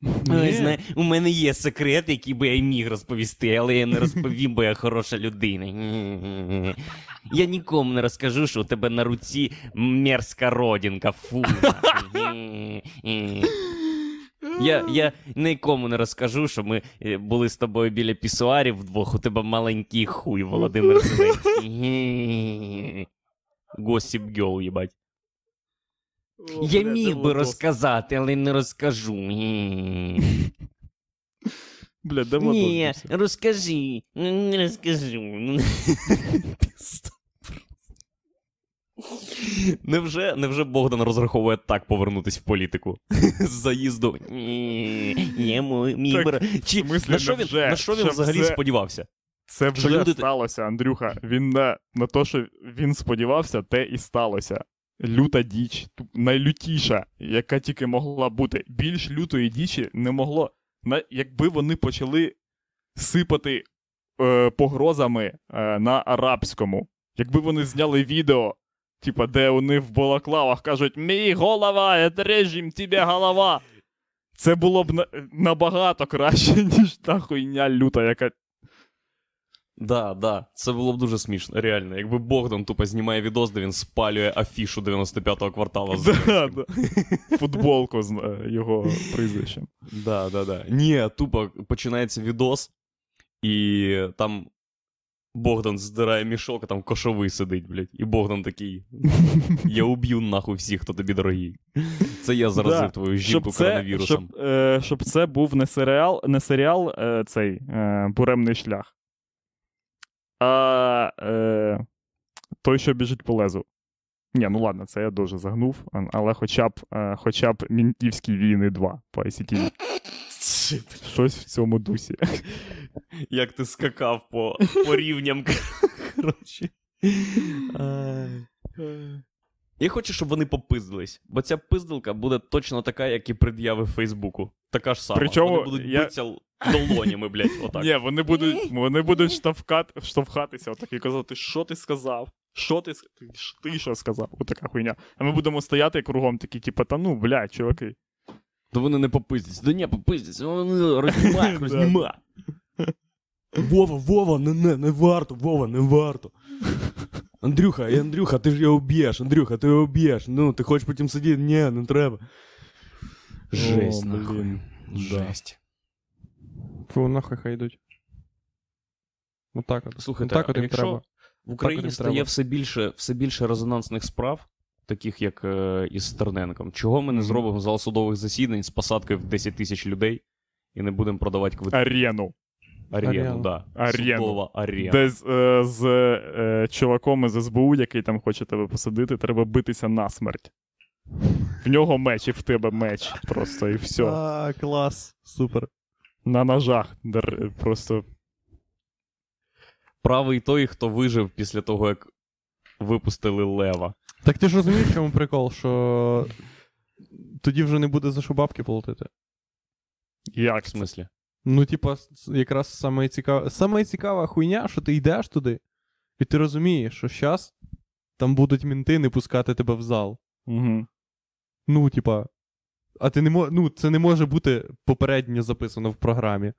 Ні. У мене є секрет, який би я міг розповісти, але я не розповім, бо я хороша людина. Я нікому не розкажу, що у тебе на руці мерзка родинка. Фу. Я, я нікому не розкажу, що ми е, були з тобою біля пісуарів вдвох, у тебе маленький хуй, Володимир Зеленський. Госіп гьол, їбать. Я міг би розказати, але не розкажу. Бля, де Ні, розкажи, не розкажу. Невже, невже Богдан розраховує так повернутись в політику? З заїзду. Ні, я мо- міг Так, би ро- Чи, смислі, на що він, невже? на що він Щоб взагалі це- сподівався? Це вже люди- сталося, Андрюха. Він на, на те, що він сподівався, те і сталося. Люта діч, найлютіша, яка тільки могла бути. Більш лютої дічі не могло. Якби вони почали сипати е, погрозами е, на арабському, якби вони зняли відео, типа, де вони в балаклавах кажуть: Мій голова, це режим, тебе голова. Це було б на, набагато краще, ніж та хуйня люта, яка Да, да, це було б дуже смішно, реально. Якби Богдан тупо знімає відос, де він спалює афішу 95-го кварталу. з Да, да. Футболку з е, його прізвищем. Да, да, да. Ні, тупо починається відос, і там Богдан здирає мішок, а там кошовий сидить, блядь. І Богдан такий: Я уб'ю нахуй всіх, хто тобі дорогий. Це я заразив Да. твою жінку коронавірусом. щоб, е, щоб це був не серіал, не серіал е, цей е, буремний шлях. А е, той, що біжить по лезу. Ні, ну ладно, це я дуже загнув, але хоча б, е, хоча б Мінтівські війни 2 по ICTV. Щось в цьому дусі. Як ти скакав по, по рівням. Коротше. Я хочу, щоб вони попиздились, бо ця пиздилка буде точно така, як і пред'яви Фейсбуку. Така ж сама. Причому вони будуть я- битися долонями, блядь, отак. Ні, вони будуть, вони будуть штовхати, штовхатися отак і казати, що ти сказав? Що ти, ти, що сказав? Отака хуйня. А ми будемо стояти кругом такі, типу, та ну, блядь, чуваки. То вони не попиздяться. Да ні, попиздяться, вони рознімай, Да. рознімай. Вова, Вова, не, не, не варто, Вова, не варто. Андрюха, Андрюха, ти ж його б'єш, Андрюха, ти його б'єш. Ну, ти хочеш потім сидіти? Ні, не треба. Жесть, О, нахуй. блін. Жесть. Фу, нахуй хай йдуть. Отак от. Слухайте, так от їм якщо треба. в Україні їм стає треба. все більше, все більше резонансних справ, таких як е, із Стерненком, чого ми не зробимо зал судових засідань з посадкою в 10 тисяч людей і не будемо продавати квитки? Арену. Арену, да. Арену. Судова арена. Де з, е, з е, чуваком із СБУ, який там хоче тебе посадити, треба битися насмерть. В нього меч і в тебе меч. Просто і все. А, клас. Супер. На ножах. Дер- Просто. Правий той, хто вижив після того, як випустили лева. Так ти ж розумієш, в чому прикол, що тоді вже не буде за що бабки платити. Як? В смислі? Ну, типа, якраз саме цікава, саме цікава хуйня, що ти йдеш туди, і ти розумієш, що зараз там будуть мінти не пускати тебе в зал. Угу. Ну, типа. А ти не мо... ну, це не може бути попередньо записано в програмі.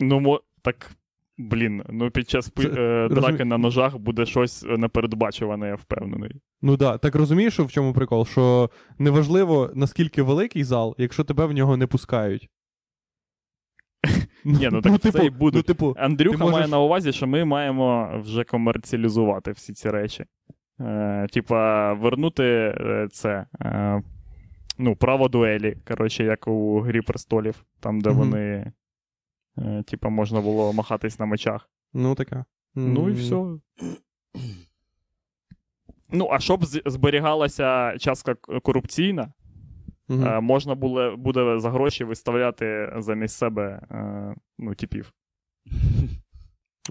Ну, мо... так. Блін, ну під час Це- е, драки розумі- на ножах буде щось непередбачуване, я впевнений. Ну да, так розумієш, в чому прикол? Що неважливо, наскільки великий зал, якщо тебе в нього не пускають. Ні, ну так це і буде. Ну, типу, Андрюха Ти можеш- має на увазі, що ми маємо вже комерціалізувати всі ці речі. Е, типа, вернути е, це. Е, ну, право дуелі, коротше, як у Грі престолів, там, де Мгм. вони. Е, типа, можна було махатись на мечах. ну така. Ну і все. Ну, а щоб зберігалася частка корупційна, мгм. е, можна було, буде за гроші виставляти замість себе е, ну, типів.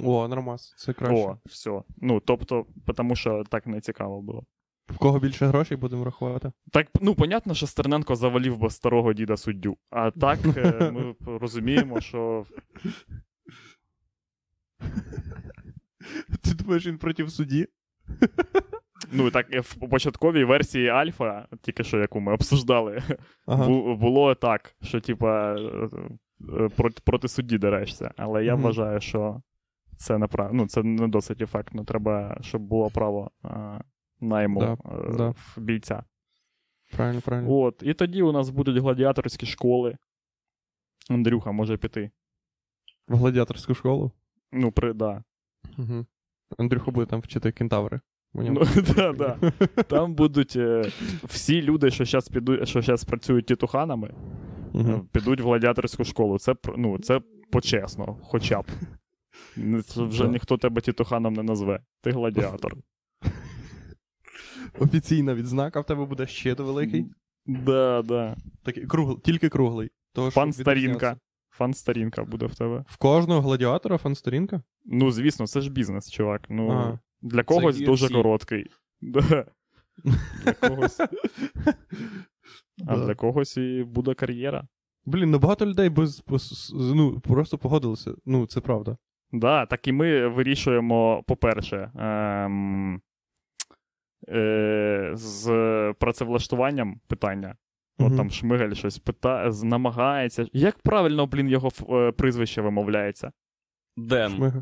О, нормас, це краще. О, все. Ну, тобто, тому що так не цікаво було. В кого більше грошей будемо рахувати? Так, ну, понятно, що Стерненко завалив би старого діда суддю. А так е, ми розуміємо, що. Ти думаєш, він проти судді? Ну, так, е, в початковій версії Альфа, тільки що яку ми обсуждали, Ага. було так, що, типа, е, е, проти, проти судді дерешся. Але я Мгм. вважаю, що це неправ... ну, це не досить ефектно. Треба, щоб було право е, найму Да, е, да. в бійця. Правильно, правильно. От, і тоді у нас будуть гладіаторські школи. Андрюха може піти. В гладіаторську школу. Ну, при, да. Угу. Андрюха буде там вчити кентаври. Ну, да, да. Там будуть е, всі люди, що зараз підуть, що зараз працюють тітуханами, е, підуть в гладіаторську школу. Це ну, це почесно, хоча б. Це Вже Да. ніхто тебе тітуханом не назве. Ти гладіатор. Офіційна відзнака в тебе буде ще великий. Да, да. Такий круглий, тільки круглий. Того, щоб Фан-старінка. Фан-старінка буде в тебе. В кожного гладіатора фан-сторінка? Ну, звісно, це ж бізнес, чувак. Ну, Ага. Для когось дуже короткий. Да. Для когось. А Да. для когось і буде кар'єра. Блін, ну багато людей без, без ну, просто погодилися. Ну, це правда. Да, так і ми вирішуємо, по-перше, ем, е, з працевлаштуванням питання. От Мгм. там Шмигаль щось питає, з- намагається. Як правильно, блін, його ф- е, прізвище вимовляється? Ден. Шмигаль.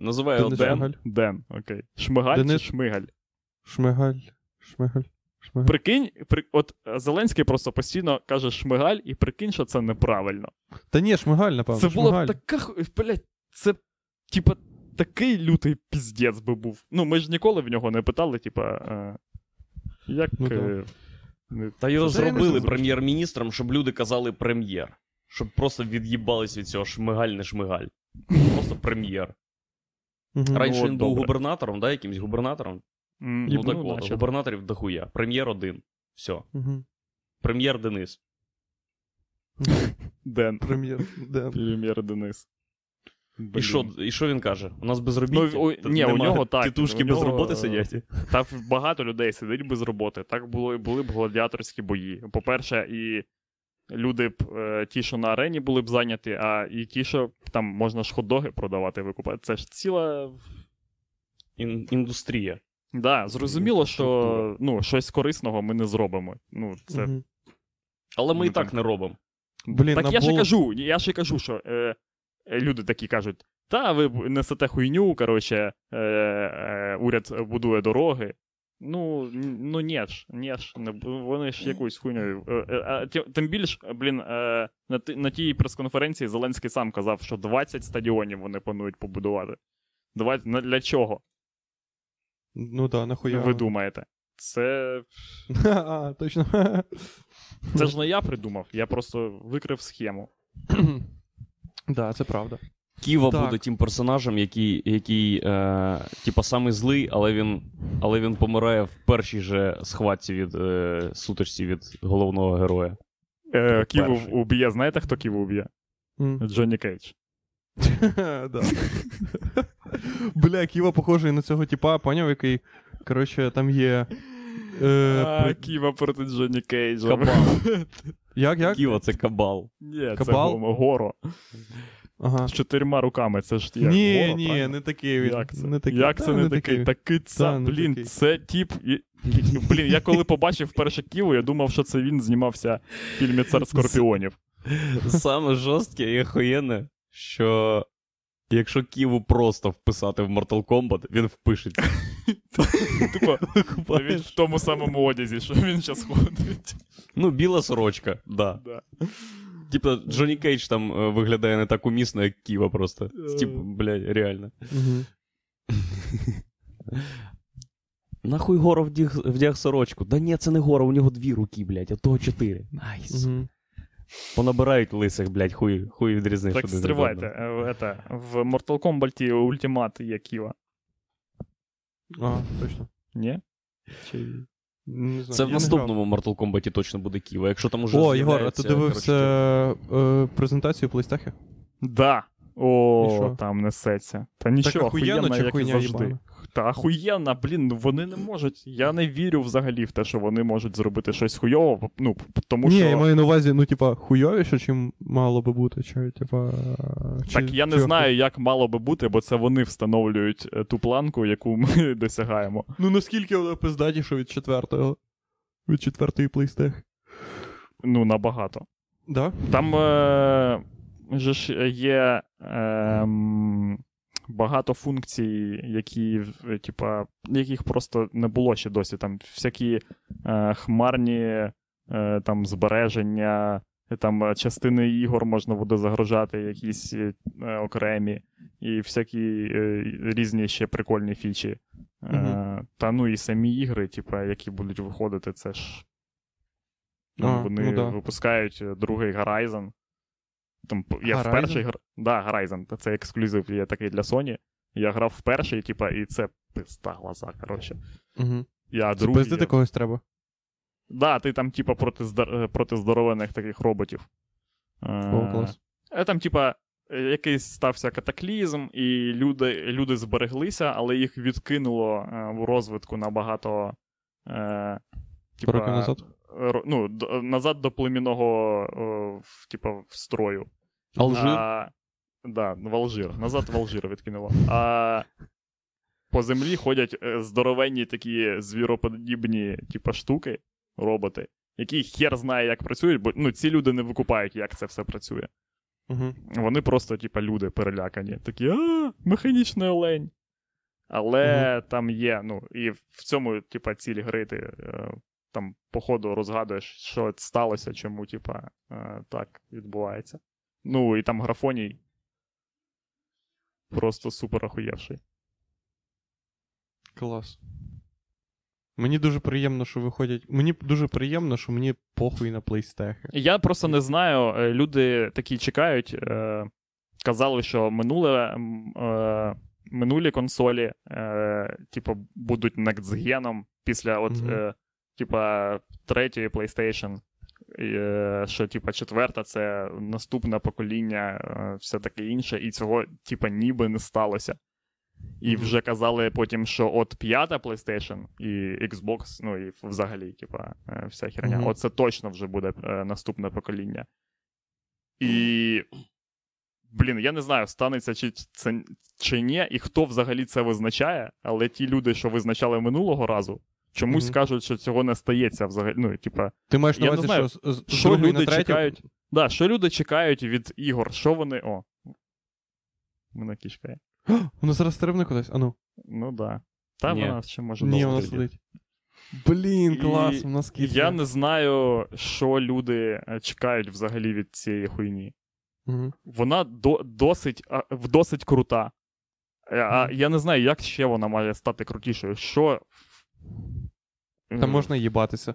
Називає Денис Ден. Шмигаль. Ден, окей. Шмигаль Денис- чи Шмигаль? Шмигаль. Шмигаль. Шмигаль. Прикинь, при... от е, Зеленський просто постійно каже Шмигаль, і прикинь, що це неправильно. Та ні, Шмигаль, напевно. Це Шмигаль. б така, блядь, це, типа, такий лютий піздець би був. Ну, ми ж ніколи в нього не питали, типа, е, як. Ну, да. е, Та його Це зробили прем'єр-міністром, щоб люди казали прем'єр. Щоб просто від'їбались від цього шмигаль не шмигаль. Просто прем'єр. Мгм. Раніше от він був добре. губернатором, да, якимсь губернатором. М, Ну так ну, от, наче. губернаторів дохуя. Прем'єр один. Все. Мгм. Прем'єр Денис. Ден. Прем'єр. Ден. Прем'єр Денис. І Блін. що, і що він каже? У нас безробіття? Ну, у- Тут ні, у нема нього так, Тітушки у без нього, роботи е, сидять. Та багато людей сидить без роботи. Так було, були б гладіаторські бої. По-перше, і люди б е, ті, що на арені були б зайняті, а і ті, що там можна ж хот-доги продавати, викупати. Це ж ціла. Ін- індустрія. Да, зрозуміло, що ну, щось корисного ми не зробимо. Ну, це... Але ми і так там- не робимо. Блін, так на я ж кажу, я ж кажу, що е, люди такі кажуть: та ви несете хуйню, коротше, е, е, уряд будує дороги. Ну, ну ні ж, ні ж, вони ж якусь хуйню. Е, е, а тим більш, блін, е, на, на тій прес-конференції Зеленський сам казав, що 20 стадіонів вони планують побудувати. 20, на- для чого? Ну да, нахуя. Ви думаєте? Це, А, точно. це ж не я придумав, я просто викрив схему. Да, це правда. Ківа Так. буде тим персонажем, який, який е, типа самий злий, але він, але він помирає в першій же схватці від е, сутичці від головного героя. Е, Ківу уб'є, знаєте, хто Ківу уб'є? М. Джонні Кейдж. Бля, Ківа похожий на цього типа, поняв, який. Коротше, там є. Е, А, при- Ківа проти Джонні Кейджа. Кабал. Як, як? Ківа це кабал. Ні, Кабал? Гомо- Горо. Ага. З чотирма руками. Це ж як Ні, Горо, ні, правильно? не такий він. Як це? Не такий. Як Та, це не такий? Такий це, Та, блін, такий. це тип. Блін, я коли побачив перше Ківу, я думав, що це він знімався в фільмі Цар Скорпіонів. Саме жорстке і охуєнне, що якщо Ківу просто вписати в Mortal Kombat, він впишеться. Він в тому самому одязі, що він зараз ходить. Ну, біла сорочка, да. Типа, Джонні Кейдж там е, виглядає не так умісно, як Ківа просто. Типу, блядь, реально. Нахуй Горо вдяг, вдяг сорочку. Да ні, це не Горо, у нього дві руки, блядь, а того чотири. Nice. Мгм. Понабирають лисих, блядь, хуй, хуй відрізниш. Так один стривайте. е, это, в Mortal Kombat Ultimate є Ківа. Ага, точно. Ні? Чи... Не знаю, Це в наступному Mortal Kombat точно буде Ківа. Якщо там уже О, Єгор, а ти дивився е, презентацію плейстахи? Да. О, що? там несеться. Та нічого, так, охуєнно, чи як і хуйня завжди. Та ахуєнна, блін, ну вони не можуть. Я не вірю взагалі в те, що вони можуть зробити щось хуйово, ну, тому Ні, що. я маю на увазі, ну, типа, хуйовіше, чим мало би бути, чи, типа. Чи, Так я не чи знаю, як мало би бути, бо це вони встановлюють е, ту планку, яку ми досягаємо. Ну наскільки вона пизданіша від четвертого? Від четвертої PlayStation. Ну, набагато. Да? Там е, же ж є е, багато функцій, які, е, типа, яких просто не було ще досі. Там всякі е, хмарні е, там, збереження, е, там е, частини ігор можна буде загружати, якісь е, окремі. і всякі е, різні ще прикольні фічі. Е, та ну і самі ігри, типа, які будуть виходити, це ж. Ну, А, вони ну да. випускають е, другий Horizon. Там, я в Horizon? перший гр... Да, Horizon, це ексклюзив є такий для Sony. Я грав в перший, типа, і це пизда глаза, коротше. Угу. Я Це другий. пиздити я... когось треба. Да, ти там, типа, проти, здор... е, проти здоровених таких роботів. Е, О, клас. Е, Там, типа, е, якийсь стався катаклізм, і люди, люди збереглися, але їх відкинуло е, в розвитку набагато. Е, типа, назад? ро- Ну, д- назад до племінного типа, в строю. Алжир? А, да, в Алжир. Назад в Алжир відкинуло. А по землі ходять е, здоровенні такі звіроподібні, типа, штуки, роботи, які хер знає, як працюють, бо ну, ці люди не викупають, як це все працює. Угу. Вони просто, типа, люди перелякані. Такі, а, механічний олень. Але там є, ну, і в цьому, типа, ціль гри ти е, там, по ходу розгадуєш, що сталося, чому, типа, е, так відбувається. Ну, і там графоній просто супер охуєвший. Клас. Мені дуже приємно, що виходять. Мені дуже приємно, що мені похуй на плейстехи. Я просто не знаю, е, люди такі чекають. Е, казали, що минуле, е, минулі консолі, е, типу, будуть некстгеном після от, Мгм. е, типа, третьої PlayStation. Е, що, типа, четверта це наступне покоління, е, все таке інше, і цього, типа, ніби не сталося. І вже казали потім, що от п'ята PlayStation і Xbox, ну і взагалі, типа, е, вся херня. Мгм. Оце точно вже буде наступне покоління. І. Блін, я не знаю, станеться чи це чи ні, і хто взагалі це визначає, але ті люди, що визначали минулого разу, чомусь Мгм. кажуть, що цього не стається взагалі. Ну, типа, Ти маєш на увазі, знаю, що з, з що люди на третю... чекають. Да, що люди чекають від ігор? Що вони. О. Мене кішка є. Вона зараз стрибне кудись? Ану. Ну да. Та Ні. вона ще може Ні, вона сидить. Блін, клас, у нас кіт. Я не знаю, що люди е, чекають взагалі від цієї хуйні. Угу. Вона до, досить, досить крута. Е, А я не знаю, як ще вона має стати крутішою. Що. Там можна їбатися.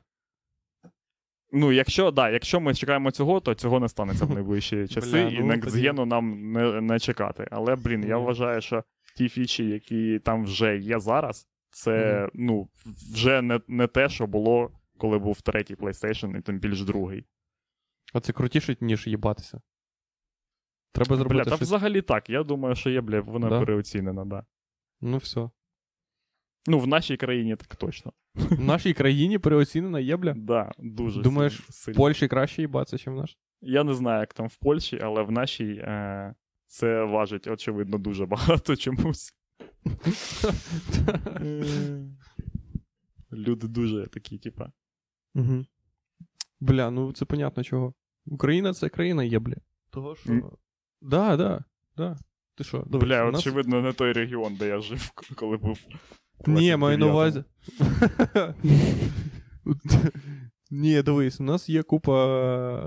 Ну, якщо, да, якщо ми чекаємо цього, то цього не станеться в найближчі часи, Бля, і ну, некстгену нам не, не чекати. Але, блін, я вважаю, що ті фічі, які там вже є зараз, це ну, вже не, не те, що було, коли був третій PlayStation, і тим більш другий. Оце крутіше, ніж їбатися. Треба зробити Бля, та щось. взагалі так. Я думаю, що є, бля, вона Да? переоцінена, да. Ну все. Ну, в нашій країні так точно. В нашій країні переоцінена є, бля. Да, дуже Думаєш, сильно- В. Польщі краще їбатися, ніж в наш. Я не знаю, як там в Польщі, але в нашій е, це важить, очевидно, дуже багато чомусь. Люди дуже такі, типа. Угу. Бля, ну це понятно чого. Україна це країна є, бля. Того що. М. Да, да, да. Ти що? Бля, нас- очевидно, не той регіон, де я жив, коли був. Ні, маю на увазі. Ні, дивись, у нас є купа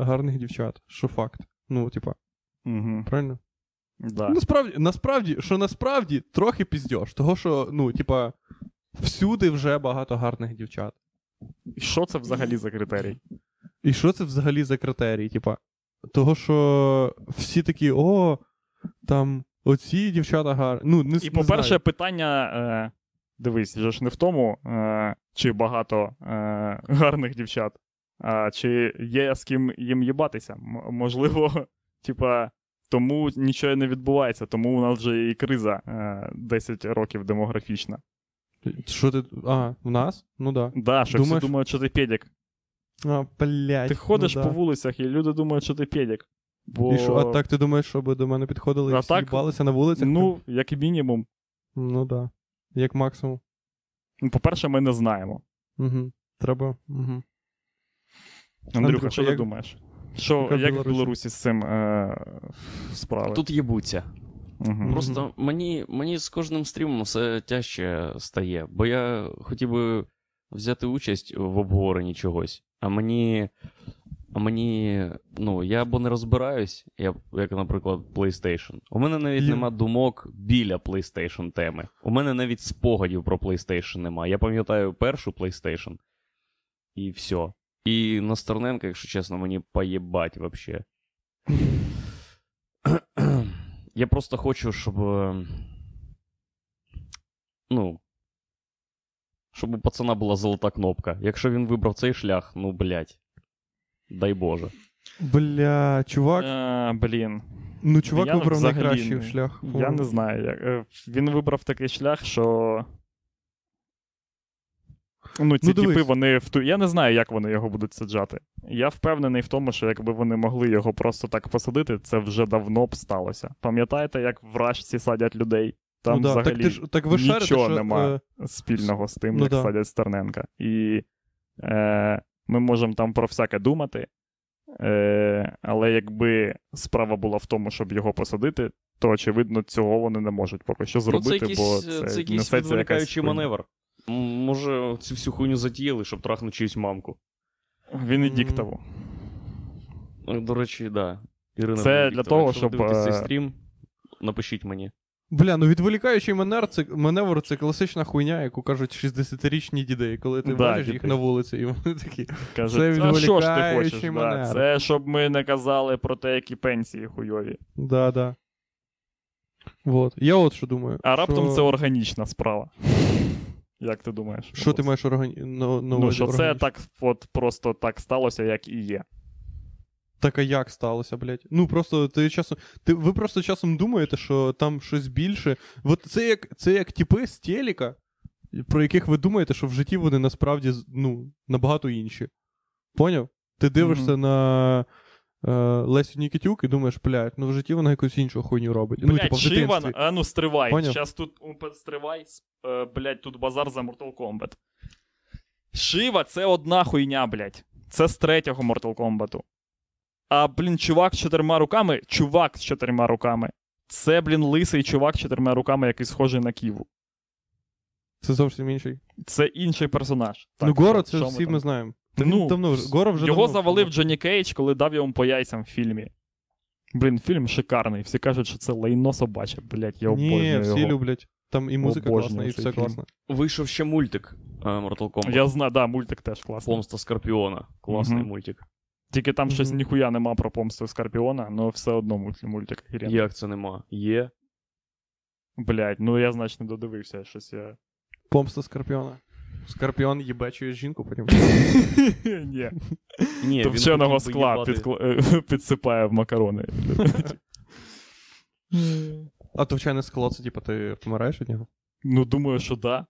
гарних дівчат, що факт. Ну, типа, правильно? Да. Насправді, насправді, що насправді трохи піздьош. Того, що, ну, типа, всюди вже багато гарних дівчат. І Що це взагалі за критерій? І що це взагалі за критерій? Типа, того, що всі такі, о, там, оці дівчата гарні. Ну, не, І, не по-перше, знаю. питання. Е, дивись, же ж не в тому, е, чи багато е, гарних дівчат, а чи є з ким їм їбатися. М- можливо, типа, тому нічого не відбувається, тому у нас вже і криза е, 10 років демографічна. Що ти. А, в нас? Ну да. Да, що Думаєш? всі думають, що ти педик. А, блядь. Ти ходиш ну, да. по вулицях, і люди думають, що ти педик. Бо... І що, а так ти думаєш, щоб до мене підходили і А так, їбалися на вулицях? Ну, як мінімум. Ну да. Як максимум. Ну, По-перше, ми не знаємо. Угу. Треба. Угу. Андрюха, що ти думаєш? Що, яка як в Білорусі? Білорусі з цим е, справи? Тут їбуться. Угу. Просто мені, мені з кожним стрімом все тяжче стає, бо я хотів би взяти участь в обговоренні чогось, а мені А мені, ну, я або не розбираюсь, я, як, наприклад, PlayStation. У мене навіть Є. нема думок біля PlayStation теми. У мене навіть спогадів про PlayStation нема. Я пам'ятаю першу PlayStation. І все. І на Стерненка, якщо чесно, мені поєбать вообще. Я просто хочу, щоб. е, Ну. Щоб у пацана була золота кнопка. Якщо він вибрав цей шлях, ну блять. Дай Боже. Бля, чувак. А, блін. Ну, чувак я вибрав взагалі найкращий не- шлях. Я не знаю. Як... е, Він вибрав такий шлях, що. Ну, ці Ну, типи, вони в ту. Я не знаю, як вони його будуть саджати. Я впевнений в тому, що якби вони могли його просто так посадити, це вже давно б сталося. Пам'ятаєте, як в Рашці садять людей? Там ну, да. взагалі так, ти ж, так ви шарите, нічого що, нема е, спільного з тим, Ну, як да. садять Стерненка. І е, ми можемо там про всяке думати. Е, але якби справа була в тому, щоб його посадити, то очевидно цього вони не можуть поки що зробити, ну, це якийсь, бо це, це, якийсь відволікаючий якась... маневр. Може, цю всю хуйню затіяли, щоб трахнути чиюсь мамку. Він і Мгм. Ну, До речі, да. Ірина Це для того, щоб, е, стрім, напишіть мені. Бля, ну відволікаючий маневр це, маневр це класична хуйня, яку кажуть 60-річні діди, коли ти Да, бачиш їх на вулиці, і вони такі. Каже, Це а що ж ти відволікаючий хочеш? Да? Це щоб ми не казали про те, які пенсії хуйові. Да, да. Вот. Я от що думаю. А раптом що... це органічна справа. Як ти думаєш? Що ти маєш органі... на, на Ну, що це так от просто так сталося, як і є. Так а як сталося, блядь? Ну просто ти часом. Ти, ви просто часом думаєте, що там щось більше. От це як це як типи з телека, про яких ви думаєте, що в житті вони насправді ну, набагато інші. Поняв? Ти дивишся Мгм. на е, Лесю Нікітюк і думаєш, блядь, ну в житті вона якусь іншу хуйню робить. ну, Блять, типу, в Шива, ну, а ну стривай. Поняв? Зараз тут стривай, е, блять, тут базар за Mortal Kombat. Шива це одна хуйня, блять. Це з третього Mortal Kombat. А, блін, чувак з чотирма руками, чувак з чотирма руками. Це, блін, лисий чувак з чотирма руками, який схожий на Ківу. Це зовсім інший. Це інший персонаж. ну, Так, Горо, це ми всі там? ми знаємо. Та Ну, він давно вже. Горо вже Його давно завалив. Джонні Кейдж, коли дав йому по яйцям в фільмі. Блін, фільм шикарний. Всі кажуть, що це лайно собаче. Блять, я Ні, всі його. люблять. Там і музика Обожнюю класна, і цей все фільм. класно. Вийшов ще мультик е, Mortal Kombat. Я знаю, да, мультик теж класний. Помста Скорпіона. Класний Мгм. мультик. Тільки там щось ніхуя нема про помсту Скорпіона, але все одно мультик охеренний. Як це нема? Є. Блять, ну я, значить, не додивився щось я. Помста Скорпіона. Скорпіон їбачує жінку, потім. Ні. Ні, То вченого скла підсипає в макарони. А то вчене скло, це типу ти помираєш від нього? Ну, думаю, що да.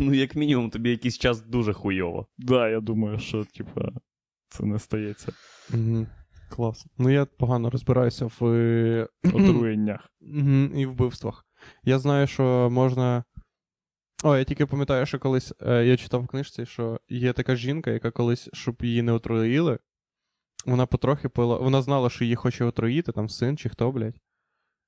Ну, як мінімум, тобі якийсь час дуже хуйово. Да, я думаю, що, типа, це не стається Угу. Клас. Ну я погано розбираюся в е, отруєннях. Мгм, і вбивствах. Я знаю, що можна. О, я тільки пам'ятаю, що колись е, я читав в книжці, що є така жінка, яка колись, щоб її не отруїли, вона потрохи пила. Вона знала, що її хоче отруїти, там син чи хто, блядь.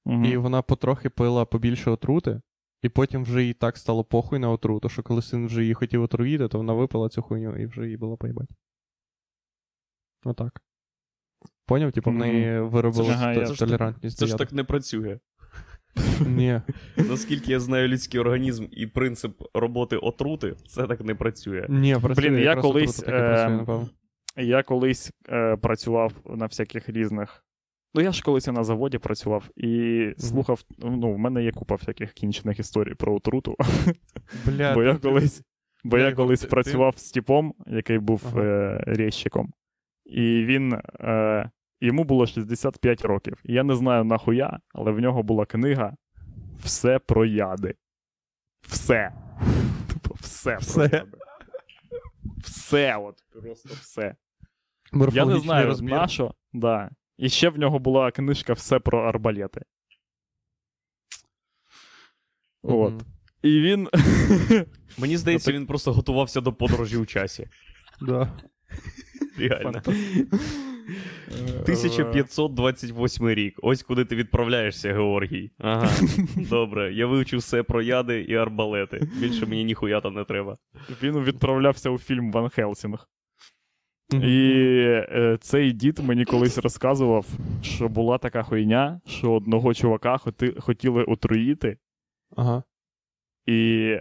Мгм. І вона потрохи пила побільше отрути, і потім вже їй так стало похуй на отруту, що коли син вже її хотів отруїти, то вона випила цю хуйню і вже їй було поїбать. Отак. Поняв? Типу, в неї виробилася Ага, Це ж так- толерантність. Це ж так не працює. Ні. Наскільки я знаю людський організм і принцип роботи отрути, це так не працює. Ні, працює, Блін, я колись, отрута працює, е. Я колись е, працював на всяких різних. Ну, я ж колись на заводі працював і слухав. Ну, в мене є купа всяких кінчених історій про отруту. Бля, бо я колись, бо я колись працював з типом, який був Ага. е, резчиком. І він. Е, йому було 65 років. Я не знаю нахуя, але в нього була книга Все про яди. Все. Тупо все, Все. про яди. Все, от просто все. Я не знаю, розбір. на що. Да. І ще в нього була книжка Все про арбалети. От. Мгм. І він. Мені здається, він просто готувався до подорожі у часі. Да. Реально. Е, 1528 рік. Ось куди ти відправляєшся, Георгій. Ага. Добре, я вивчив все про яди і арбалети. Більше мені ніхуя там не треба. Він відправлявся у фільм Ван Хелсінг. І е, цей дід мені колись розказував, що була така хуйня, що одного чувака хоти, хотіли отруїти, Ага. і,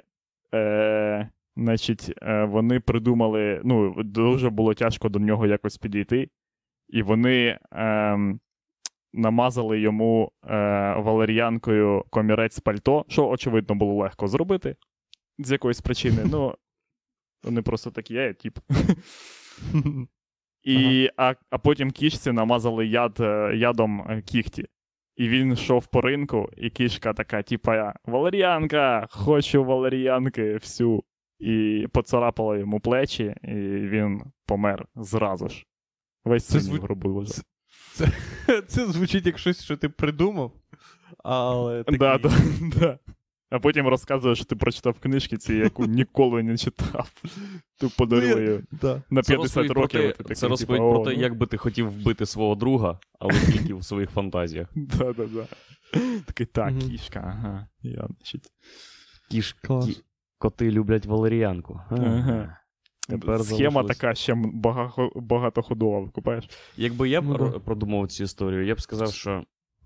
е, значить, е, вони придумали, ну, дуже було тяжко до нього якось підійти, і вони е, намазали йому е, валер'янкою комірець пальто, що, очевидно, було легко зробити з якоїсь причини. Ну, вони просто такі, я тип. І, а, а потім кішці намазали яд, е, ядом е, кіхті. І він йшов по ринку, і кішка така, типа, Валеріанка, хочу валеріанки всю. І поцарапала йому плечі, і він помер зразу ж. Весь Це зву- в гробу лежав. Це звучить як щось, що ти придумав. Але такий... Да, да, да. А потім розказує, що ти прочитав книжки ці, яку ніколи не читав. Ти подарив Ну, її Да. на Це 50 розповідь про років. те- і ти такий, Це розповідь «О, про те, ну». як би ти хотів вбити свого друга, але тільки в своїх фантазіях. Да, да, да. Такий, так, кішка, ага. Я, значить. Ті- коти люблять валеріанку. Ага. Тепер Схема залишилось. така ще багато, багатоходова, викупаєш? Якби я б Ну, ро- продумав цю історію, я б сказав, що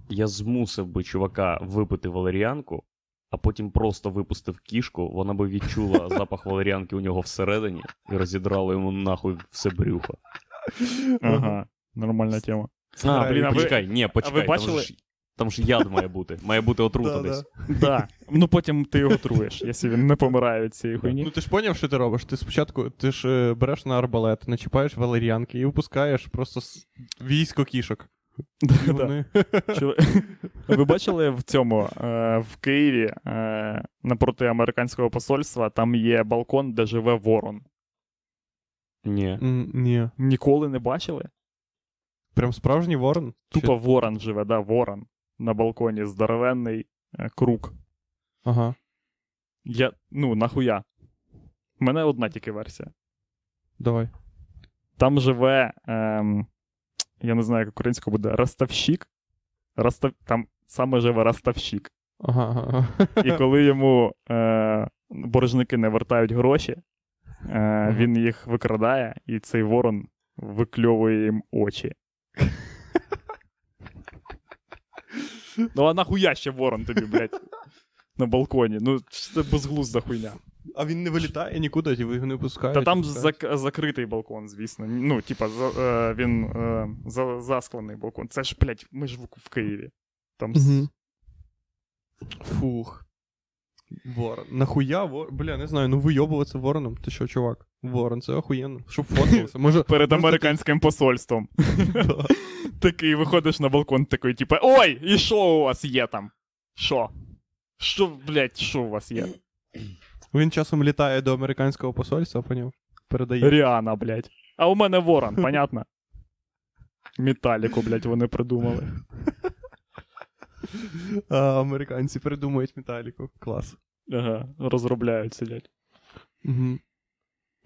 я змусив би чувака випити валеріанку, а потім просто випустив кішку, вона би відчула запах валеріанки у нього всередині і розідрала йому нахуй все брюхо. Ага. Нормальна тема. А, блін, а ви- почекай, ні, почекай. бачили- Там, ж, там ж яд має бути. Має бути отрута Да, десь. Да. Ну потім ти його труєш, якщо він не помирає від цієї Ну ти ж поняв, що ти робиш? Ти спочатку ти ж е, береш на арбалет, начіпаєш валеріанки і випускаєш просто с- військо кішок. І вони... Чи- Ви бачили в цьому е, в Києві е, напроти американського посольства там є балкон, де живе ворон. Ні. М, Ні. Ніколи не бачили? Прям справжній ворон? Тупо ворон живе, да, ворон. На балконі здоровенний е, круг. Ага. Я, ну, нахуя. У мене одна тільки версія. Давай. Там живе, ем, я не знаю, як українською буде, ростовщик. Ростов... Там саме живе ростовщик. Ага, ага. ага. І коли йому е, боржники не вертають гроші, е, він їх викрадає, і цей ворон викльовує їм очі. Ну а нахуя ще ворон тобі, блядь, на балконі? Ну, це безглузда хуйня. А він не вилітає нікуди, ви його не пускаєте? Та там зак- закритий балкон, звісно. Ну, типа, за, е, він е, за, засклений балкон. Це ж, блядь, ми ж в, в Києві. Там Мгм. Фух. Ворон. Нахуя ворон? Бля, не знаю, ну вийобуватися вороном. Ти що, чувак? Ворон, це охуєнно. Щоб фоткався. Може, перед американським посольством. Такий виходиш на балкон, такий, типа, ой, і що у вас є там? Що? Що, блядь, що у вас є? Він часом літає до американського посольства, поняв? Передає. Ріана, блядь. А у мене ворон, понятно? Металіку, блядь, вони придумали. А, американці придумують металіку. Клас. Ага, розробляють, сидять. Угу.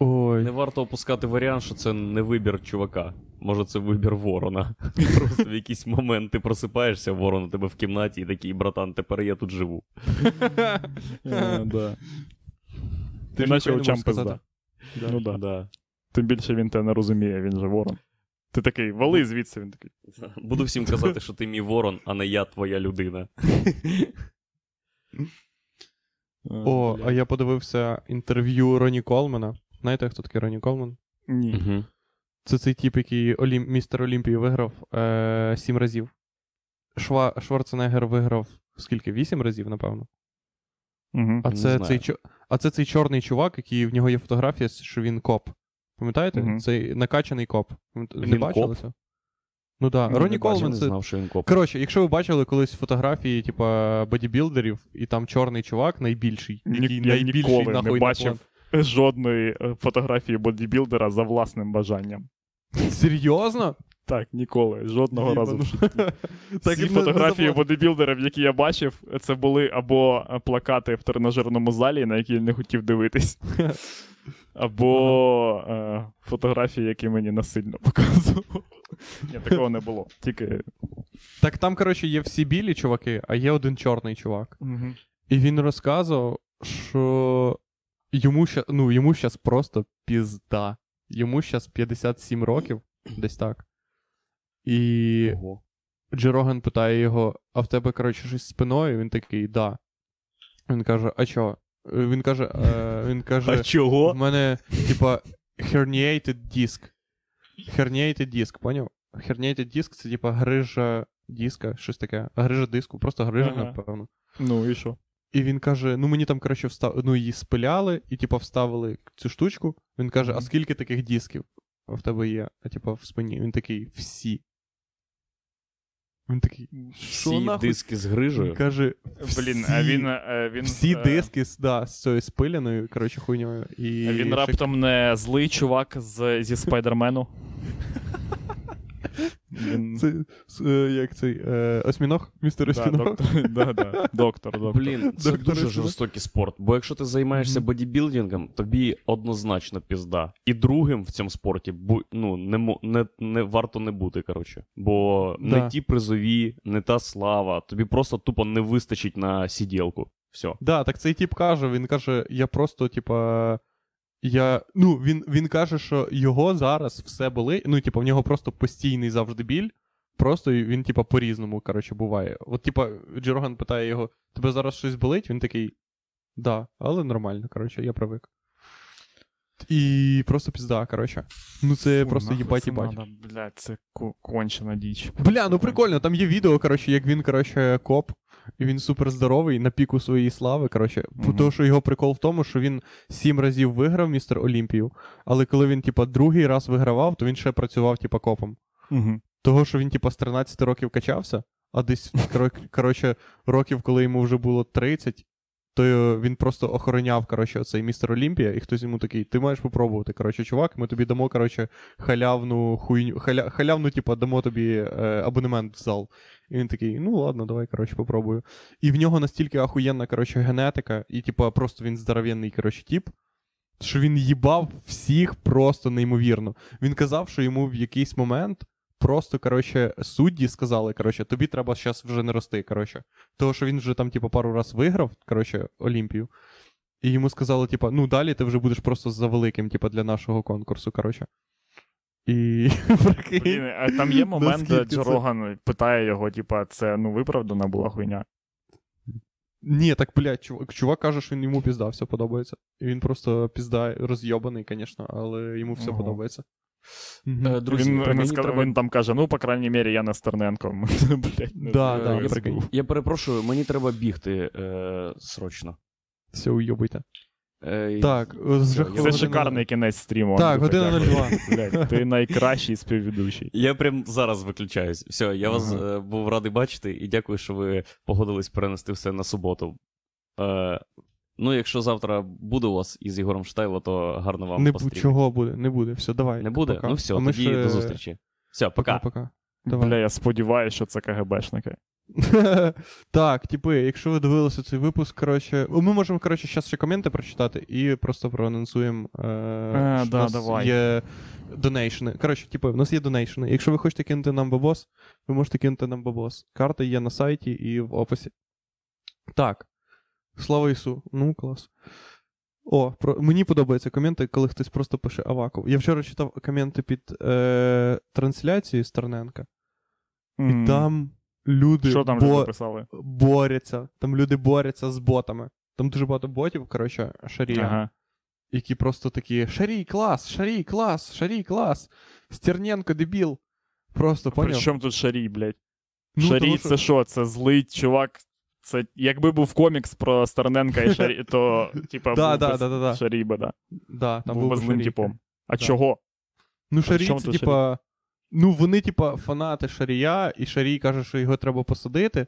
Ой. Не варто опускати варіант, що це не вибір чувака. Може, це вибір ворона. Просто в якийсь момент ти просипаєшся, ворон у тебе в кімнаті і такий, братан, тепер я тут живу. Е. Ти ж Іначе очам пизда. Ну да. Да. Тим більше він те не розуміє, він же ворон. Ти такий, вали звідси, він такий. Буду всім казати, що ти мій ворон, а не я твоя людина. О, а я подивився інтерв'ю Роні Колмана. Знаєте, хто такий Роні Колман? Ні. Угу. Це цей тип, який Олім... містер Олімпії виграв е... сім разів. Шва... Шварценеггер виграв скільки? Вісім разів, напевно. Угу. А це, цей, чо- а це цей чорний чувак, який в нього є фотографія, що він коп. Пам'ятаєте? Мгм. Цей накачаний коп. Не бачили це? Ну так. Ну, Роні Колман це. знав, що він коп. Коротше, якщо ви бачили колись фотографії, типа бодібілдерів, і там чорний чувак найбільший, Ні- який я найбільший ніколи нахуй не на бачив жодної е, фотографії бодібілдера за власним бажанням. Серйозно? Так, ніколи. Жодного Діма, разу. Всі фотографії бодибілдерів, які я бачив, це були або е, плакати в тренажерному залі, на які я не хотів дивитись, або е, фотографії, які мені насильно показував. Ні, такого не було. Тільки. Так там, коротше, є всі білі чуваки, а є один чорний чувак. І він розказував, що йому ща, ну, йому щас просто пізда. йому зараз 57 років, десь так. І Ого. Джо Роган питає його: а в тебе, коротше, щось з спиною? Він такий, да. Він каже, а чо? Е, Він каже, е, він каже, в чого? мене, типа, herniated disc. Herniated disc, поняв? Herniated disc це типа грижа диска, щось таке. Грижа диску, просто грижа, Ага. напевно. Ну і що? І він каже: ну мені там, коротше, встав... ну, її спиляли, і, типа, вставили цю штучку. Він каже: а скільки таких дисків в тебе є? А типа в спині. Він такий, всі. Він такий, що Всі нахуй? диски з Він грижею. каже, Блін, всі, а він. е, він всі е, диски з- да, з цією спиляною, коротше, хуйньою. І Він ще- раптом не злий чувак з, зі Спайдермену. Він... Це, е, як цей е, осьміног? Містер Осьміног? да, да. доктор, доктор. Блін, це Доктор дуже жорстокий спорт. Бо якщо ти займаєшся бодібілдингом, тобі однозначно пізда. І другим в цьому спорті бу- ну, не, не, не варто не бути, коротше. Бо Да. не ті призові, не та слава. Тобі просто тупо не вистачить на сиділку. Все. Да, так цей тип каже, він каже, я просто, типа. Я, ну, він, він каже, що його зараз все болить. Ну, типа, в нього просто постійний завжди біль. Просто він, типа, по-різному, коротше, буває. От, типа, Джорган питає його: тебе зараз щось болить? Він такий. Да, але нормально, коротше, я привик. І просто пізда, коротше. Ну, це Фу, просто їбать їбать. Блядь, це кончена діч. Бля, ну прикольно, там є відео, коротше, як він, коротше, коп, і він супер здоровий на піку своєї слави. Коротше, Мгм. тому що його прикол в тому, що він сім разів виграв містер Олімпію, але коли він, типа, другий раз вигравав, то він ще працював, типа, копом. Угу. Того, що він, типа, з 13 років качався, а десь, коротше, років, коли йому вже було 30, то він просто охороняв, коротше, оцей містер Олімпія, і хтось йому такий, ти маєш попробувати, коротше, чувак, ми тобі дамо, коротше, халявну хуйню, халя, халявну, типа, дамо тобі е, абонемент в зал. І він такий, ну ладно, давай, коротше, попробую. І в нього настільки ахуєнна, коротше, генетика, і, типа, просто він здоровенний, коротше, тип, що він їбав всіх просто неймовірно. Він казав, що йому в якийсь момент просто, коротше, судді сказали, коротше, тобі треба зараз вже не рости, коротше. Того, що він вже там, типу, пару раз виграв, коротше, Олімпію. І йому сказали, типу, ну далі ти вже будеш просто за великим, типу, для нашого конкурсу, коротше. І Блін, а там є момент, де Джо це- Роган питає його, типа, це ну виправдана була хуйня. Ні, так, блядь, чувак, чувак каже, що він йому пізда, все подобається. І він просто пізда розйобаний, звісно, але йому все Ого. подобається. Е, Друзі, він, мені він, сказ- треба- він там каже: ну, по крайній мірі, я не Стерненко. Блядь, не Да, да, я прикинь. Я перепрошую, мені треба бігти е, срочно. Все, уйобуйте. Е, Так, вже Це година- шикарний кінець стріму. Так, година дякую. 02. Блядь, ти найкращий співведучий. Я прям зараз виключаюсь. Все, я вас Ага. е, був радий бачити і дякую, що ви погодились перенести все на суботу. Е, ну, якщо завтра буде у вас із Ігорем Штайло, то гарно вам Не бу- чого буде, не буде. Все, давай. Не буде? Пока. Ну все, А тоді ще- до зустрічі. Все, пока. Пока. Давай. Бля, я сподіваюся, що це КГБшники. так, типи, якщо ви дивилися цей випуск, коротше, ми можемо, коротше, зараз ще коменти прочитати і просто проанонсуємо. Е, що да, давай. є донейшни. Коротше, типи, в нас є донейшни. Якщо ви хочете кинути нам бабос, ви можете кинути нам бабос. Карта є на сайті і в описі. Так. Слава Ісу. Ну, клас. О, про... мені подобаються коменти, коли хтось просто пише Аваков. Я вчора читав коменти під е... трансляцією Стерненка. І там люди Що там бо... люди борються. Там люди борються з ботами. Там дуже багато ботів, коротше, шарія, Ага. які просто такі: Шарій, клас, шарій, клас, шарій, клас. Стерненко, дебіл. Просто При поняв. чому тут Шарій, блядь? Ну, Шарій тому це що? Це злий чувак. Це якби був комікс про Стерненка і Шарій, то типа Да, був да, да, да, да. Да. Да, там був би злим типом. А Да. чого? Ну, чому це, типа. Ну, вони, типа, фанати Шарія, і Шарій каже, що його треба посадити.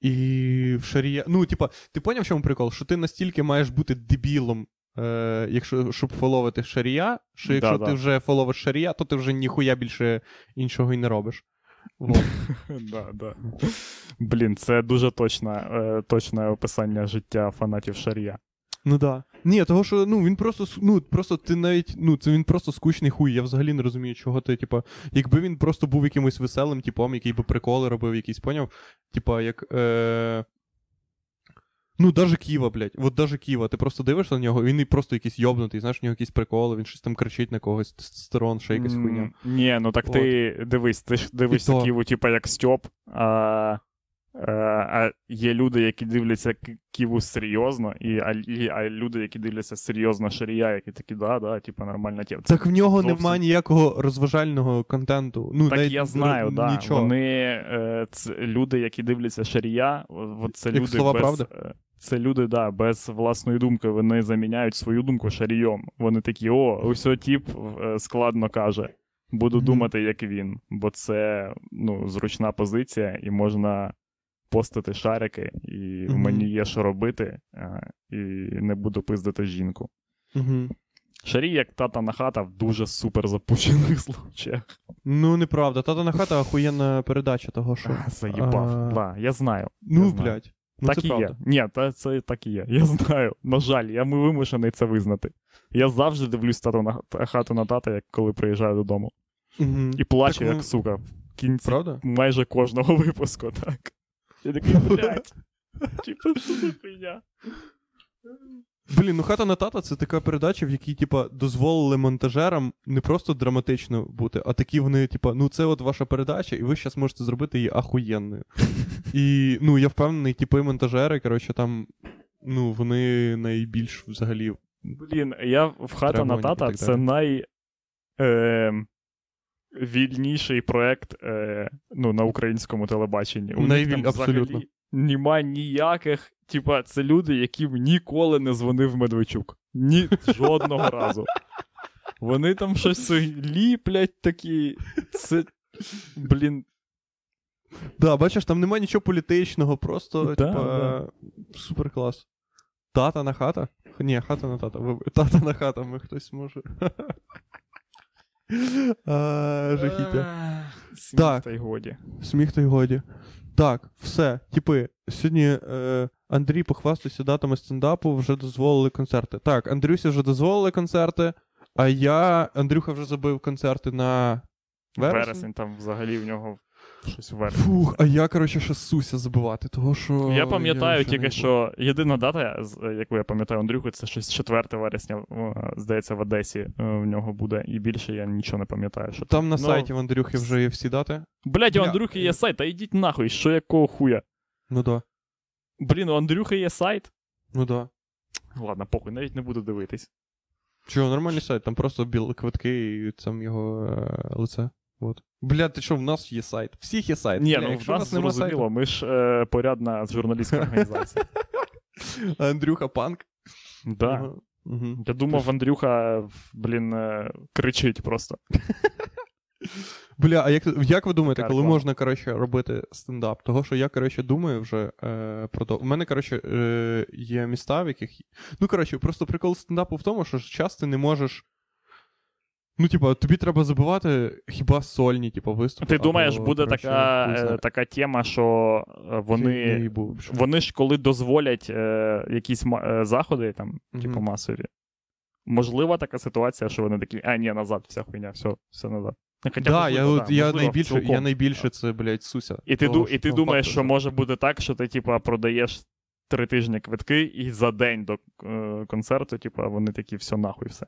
І в Шарія. Ну, типа, ти поняв, в чому прикол? Що ти настільки маєш бути дебілом, е, якщо, щоб фоловити Шарія, що якщо ти вже фоловиш Шарія, то ти вже ніхуя більше іншого й не робиш. Да, да. Блін, це дуже точне, е, точне описання життя фанатів Шарія. Ну да. Ні, того, що ну він просто ну просто ти навіть ну це він просто скучний хуй. Я взагалі не розумію, чого ти, типа, якби він просто був якимось веселим типом, який би приколи робив, якийсь поняв. Типа, як. Е... Ну, даже Ківа, блядь. От даже Ківа. Ти просто дивишся на нього, він просто якийсь йобнутий, знаєш, у нього якісь приколи, він щось там кричить на когось, тестостерон, ще якась хуйня. Ні, ну так ти дивись, ти ж дивишся. Ківу, типа як Стьоп, а, а, а є люди, які дивляться Ківу серйозно, і, а, і, а люди, які дивляться серйозно Шарія, які такі, да, да, типа нормальна тема. Так в нього зовсім- немає ніякого розважального контенту. Ну, Так навіть я знаю, р- да. Нічого. Вони е, це люди, які дивляться Шарія, от це Як люди слова без, правди? Це люди, да, без власної думки. Вони заміняють свою думку шарійом. Вони такі: о, ось тіп е, складно каже. Буду Мгм. думати, як він. Бо це ну, зручна позиція, і можна постити шарики, і в мені є що робити, е, і не буду пиздити жінку. Угу. Шарій, як тата на хата, в дуже супер запущених случаях. Ну, неправда. Тата на хата охуєнна передача того, що. А, Заїбав. А, Да, я знаю. Ну, я знаю. блядь. Ну, так це і правда. є. Ні, та це так і є. Я знаю. На жаль, я ми вимушений це визнати. Я завжди дивлюсь тату на хату на тата, як коли приїжджаю додому. Угу. І плачу, Так, ну, як сука, в кінці Правда? майже кожного випуску, так. Я такий, блядь. Типа, що це хуйня? Блін, ну хата на тата це така передача, в якій, типа, дозволили монтажерам не просто драматично бути, а такі вони, типа, ну це от ваша передача, і ви зараз можете зробити її ахуєнною. І ну, я впевнений, типи монтажери, коротше, там, ну, вони найбільш взагалі. Блін, я в хата на тата це най. Е, вільніший проект е, ну, на українському телебаченні. У них Найвіль- там абсолютно. взагалі нема ніяких. Типа, це люди, яким ніколи не дзвонив Медведчук. Ні жодного разу. Вони там щось ліплять такі. Це. Блін, Да, бачиш, там немає нічого політичного, просто, Да, типа, да. супер клас. Тата на хата? Ні, хата на тата. Тата на хата, ми хтось може. Жахіття. Сміх Та й годі. Сміх та й годі. Так, все. Типи, сьогодні е, Андрій похвастався датами стендапу, вже дозволили концерти. Так, Андрюсі вже дозволили концерти, а я, Андрюха вже забив концерти на вересень. Вересень там взагалі в нього щось вересень. Фух, а я, коротше, ще суся забивати, того що. Я пам'ятаю вже тільки, що єдина дата, яку я пам'ятаю Андрюху, це щось 4 вересня, е, здається, в Одесі е, в нього буде. І більше я нічого не пам'ятаю. Що Там на Ну, сайті в Андрюхи вже є всі дати. Блять, у Андрюхи е. є сайт, та йдіть нахуй, що якого хуя. Ну да. Блін, у Андрюхи є сайт. Ну да. Ладно, похуй, навіть не буду дивитись. Чого, нормальний сайт, там просто біл квитки і там його е, лице. Вот. Бля, ти що, в нас є сайт? Всіх є сайт. Ні, Бля, ну в нас зрозуміло, ми ж е, порядна журналістська організація. Андрюха панк. Да. Мгм. Я думав, Андрюха, блін, е, кричить просто. Бля, а як, як ви думаєте, коли можна, коротше, робити стендап? Того, що я, коротше, думаю вже е, про то. У мене, коротше, е, є міста, в яких. Ну, коротше, просто прикол стендапу в тому, що ж часто ти не можеш. Ну, типа, тобі треба забивати хіба сольні, типу, виступи. Ти думаєш, або, буде коротше, така, е, така тема, що е, вони. Вони ж коли дозволять е, якісь е, заходи, там, Мгм. типу масові. Можлива така ситуація, що вони такі, а, ні, назад, вся хуйня, все, все назад. Ну, Хоча, Да, можливо, я, да, я, можливо, найбільше, цілком. я найбільше це, блядь, суся. І ти, Того, і ти думаєш, факту, що може бути так, що ти, типа, продаєш три тижні квитки, і за день до е, концерту, типа, вони такі, все нахуй, все.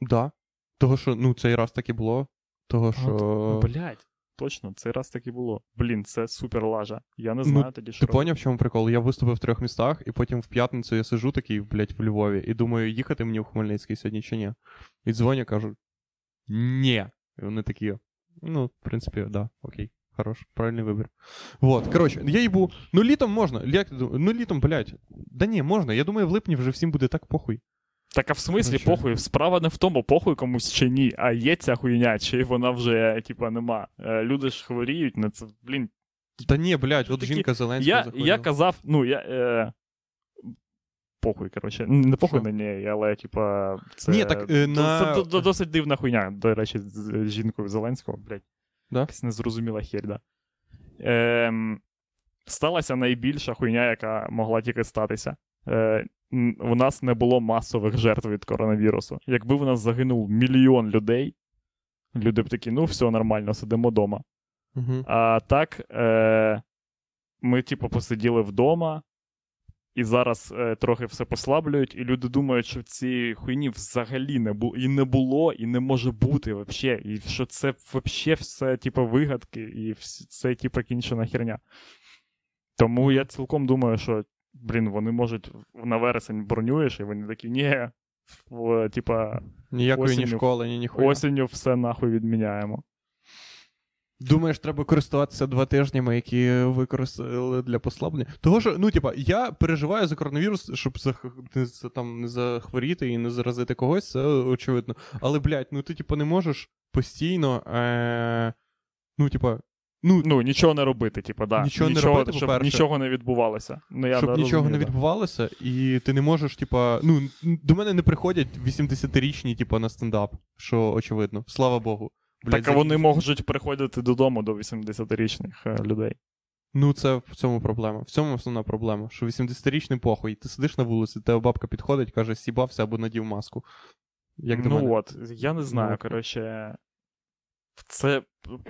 Да. Того, що, ну, цей раз так і було. Того, що. Блять, точно, цей раз так і було. Блін, це супер лажа. Я не Ну, знаю тоді, що. Ти поняв, в чому прикол? Я виступив в трьох містах, і потім в п'ятницю я сижу такий, блядь, в Львові, і думаю, їхати мені в Хмельницький сьогодні чи ні. І дзвоню, кажу: ні. І вони такі. Ну, в принципі, да, окей. Хорош, правильний вибір. Вот, коротше, я їбу. Ну, літом можна. Як ти думаєш? Ну, літом, блядь. Да ні, можна. Я думаю, в липні вже всім буде так похуй. Так а в смислі Ну, похуй? Справа не в тому, похуй комусь чи ні, а є ця хуйня, чи вона вже, типа, нема. Е, Люди ж хворіють на це. Блін, Та ні, блядь, от Такі- жінка Зеленська я, захворіла. я казав, ну, я. Е... Похуй, коротше. Не похуй Що? на неї, але, типа, це. Ні, так, е, на- це, д- досить дивна хуйня, до речі, з жінкою Зеленського, блядь. Да? Якась незрозуміла херь, да. Ем, сталася найбільша хуйня, яка могла тільки статися. Е, у нас не було масових жертв від коронавірусу. Якби в нас загинув мільйон людей, люди б такі, ну все нормально, сидимо вдома. Угу. А так, е, ми, типу, посиділи вдома, І зараз е, трохи все послаблюють, і люди думають, що цієї хуйні взагалі не було, і не було, і не може бути вообще. І що це вообще все, типу, вигадки, і вс- це, типу, кінчена херня. Тому я цілком думаю, що, блін, вони можуть на вересень бронюєш, і вони такі, ні, в, типа, Ніякої ні школи, ні ніхуя. осінню все нахуй відміняємо. Думаєш, треба користуватися два тижнями, які використали для послаблення? Того що, ну, типа, я переживаю за коронавірус, щоб не, за- там, не захворіти і не заразити когось, це очевидно. Але, блядь, ну ти, типа, не можеш постійно. Е... Ну, типа, ну, Ну, нічого не робити, типу, да. Нічого не робити, щоб по-перше. нічого не відбувалося. Ну, я щоб не нічого не да. відбувалося, і ти не можеш, типа, ну, до мене не приходять 80-річні, типа, на стендап, що очевидно. Слава Богу. Блядь, Так а вони можуть приходити додому до 80-річних е, людей. Ну, це в цьому проблема. В цьому основна проблема. Що 80-річний похуй, ти сидиш на вулиці, тебе бабка підходить, каже, сібався або надів маску. Як до ну мене. от, я не знаю, Ну. коротше. Це,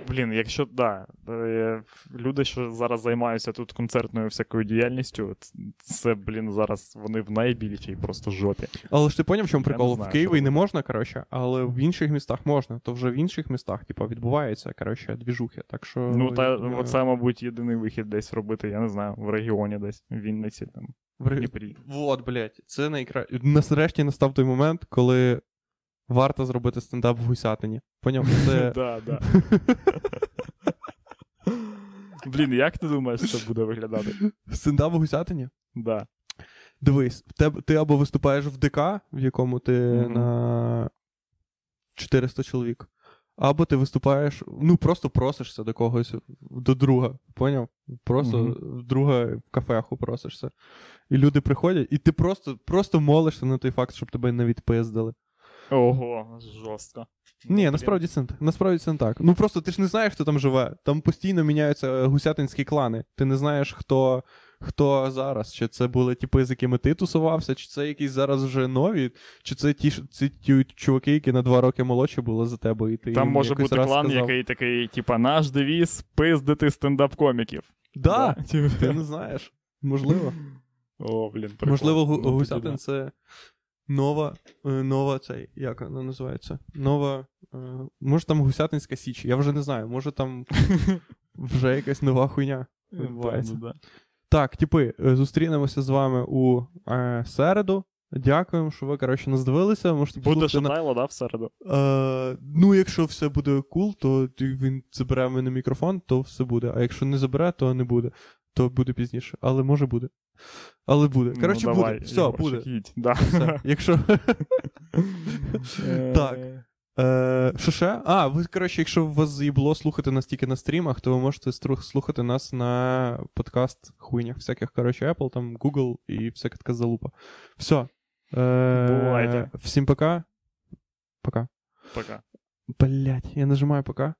блін, якщо да, е, люди, що зараз займаються тут концертною всякою діяльністю, це, блін, зараз вони в найбільшій просто жопі. Але ж ти поняв, в чому прикол? знаю, в Києві не можна, коротше, але в інших містах можна. То вже в інших містах, типа, відбувається, коротше, двіжухи. Так що. Ну, та я оце, мабуть, єдиний вихід десь робити, я не знаю, в регіоні десь, в Вінниці, там, в Дніпрі. Вот, блядь, це найкраще. Нарешті настав той момент, коли варто зробити стендап в гусятині. Поняв? Це. Да, да. Блін, як ти думаєш, це буде виглядати? Стендап в гусятині? Да. Дивись, ти або виступаєш в ДК, в якому ти Мгм. на 400 чоловік, або ти виступаєш, ну просто просишся до когось, до друга. Поняв? Просто Мгм. в друга в кафеху просишся. І люди приходять, і ти просто, просто молишся на той факт, щоб тебе не відпиздили. Ого, жорстко. Ні, насправді це, не так. насправді це не так. Ну просто ти ж не знаєш, хто там живе. Там постійно міняються е, гусятинські клани. Ти не знаєш, хто, хто зараз. Чи це були типи, з якими ти тусувався, чи це якісь зараз вже нові, чи це ті, ці ті чуваки, які на два роки молодші були за тебе. І ти Там їм може бути раз клан, сказав. який такий, типа, наш девіз пиздити стендап-коміків. Да, Типу. ти не знаєш. Можливо. О, блін, прикол. Можливо, Ну, гусятин да. це нова, е, нова цей, як вона називається? Нова. е, Може там гусятинська січ, я вже не знаю, може там вже якась нова хуйня. відбувається. Да, да. Так, типи, е, зустрінемося з вами у е, середу. Дякуємо, що ви, коротше, нас дивилися. Можете Буде послухати на... да, в середу? Е, ну, якщо все буде кул, то він забере мене мікрофон, то все буде. А якщо не забере, то не буде. То буде пізніше. Але може буде. Але буде. Коротше, ну, буде. давай, Все, буде. їдь. Да. Все. Якщо. Е, Так. Е, що ще? А, ви, коротше, якщо у вас заїбло слухати нас тільки на стрімах, то ви можете слухати нас на подкаст хуйнях всяких, коротше, Apple, там, Google і всяка така залупа. Все. Е, Бувайте. Всім пока. Пока. Пока. Блять, я нажимаю пока.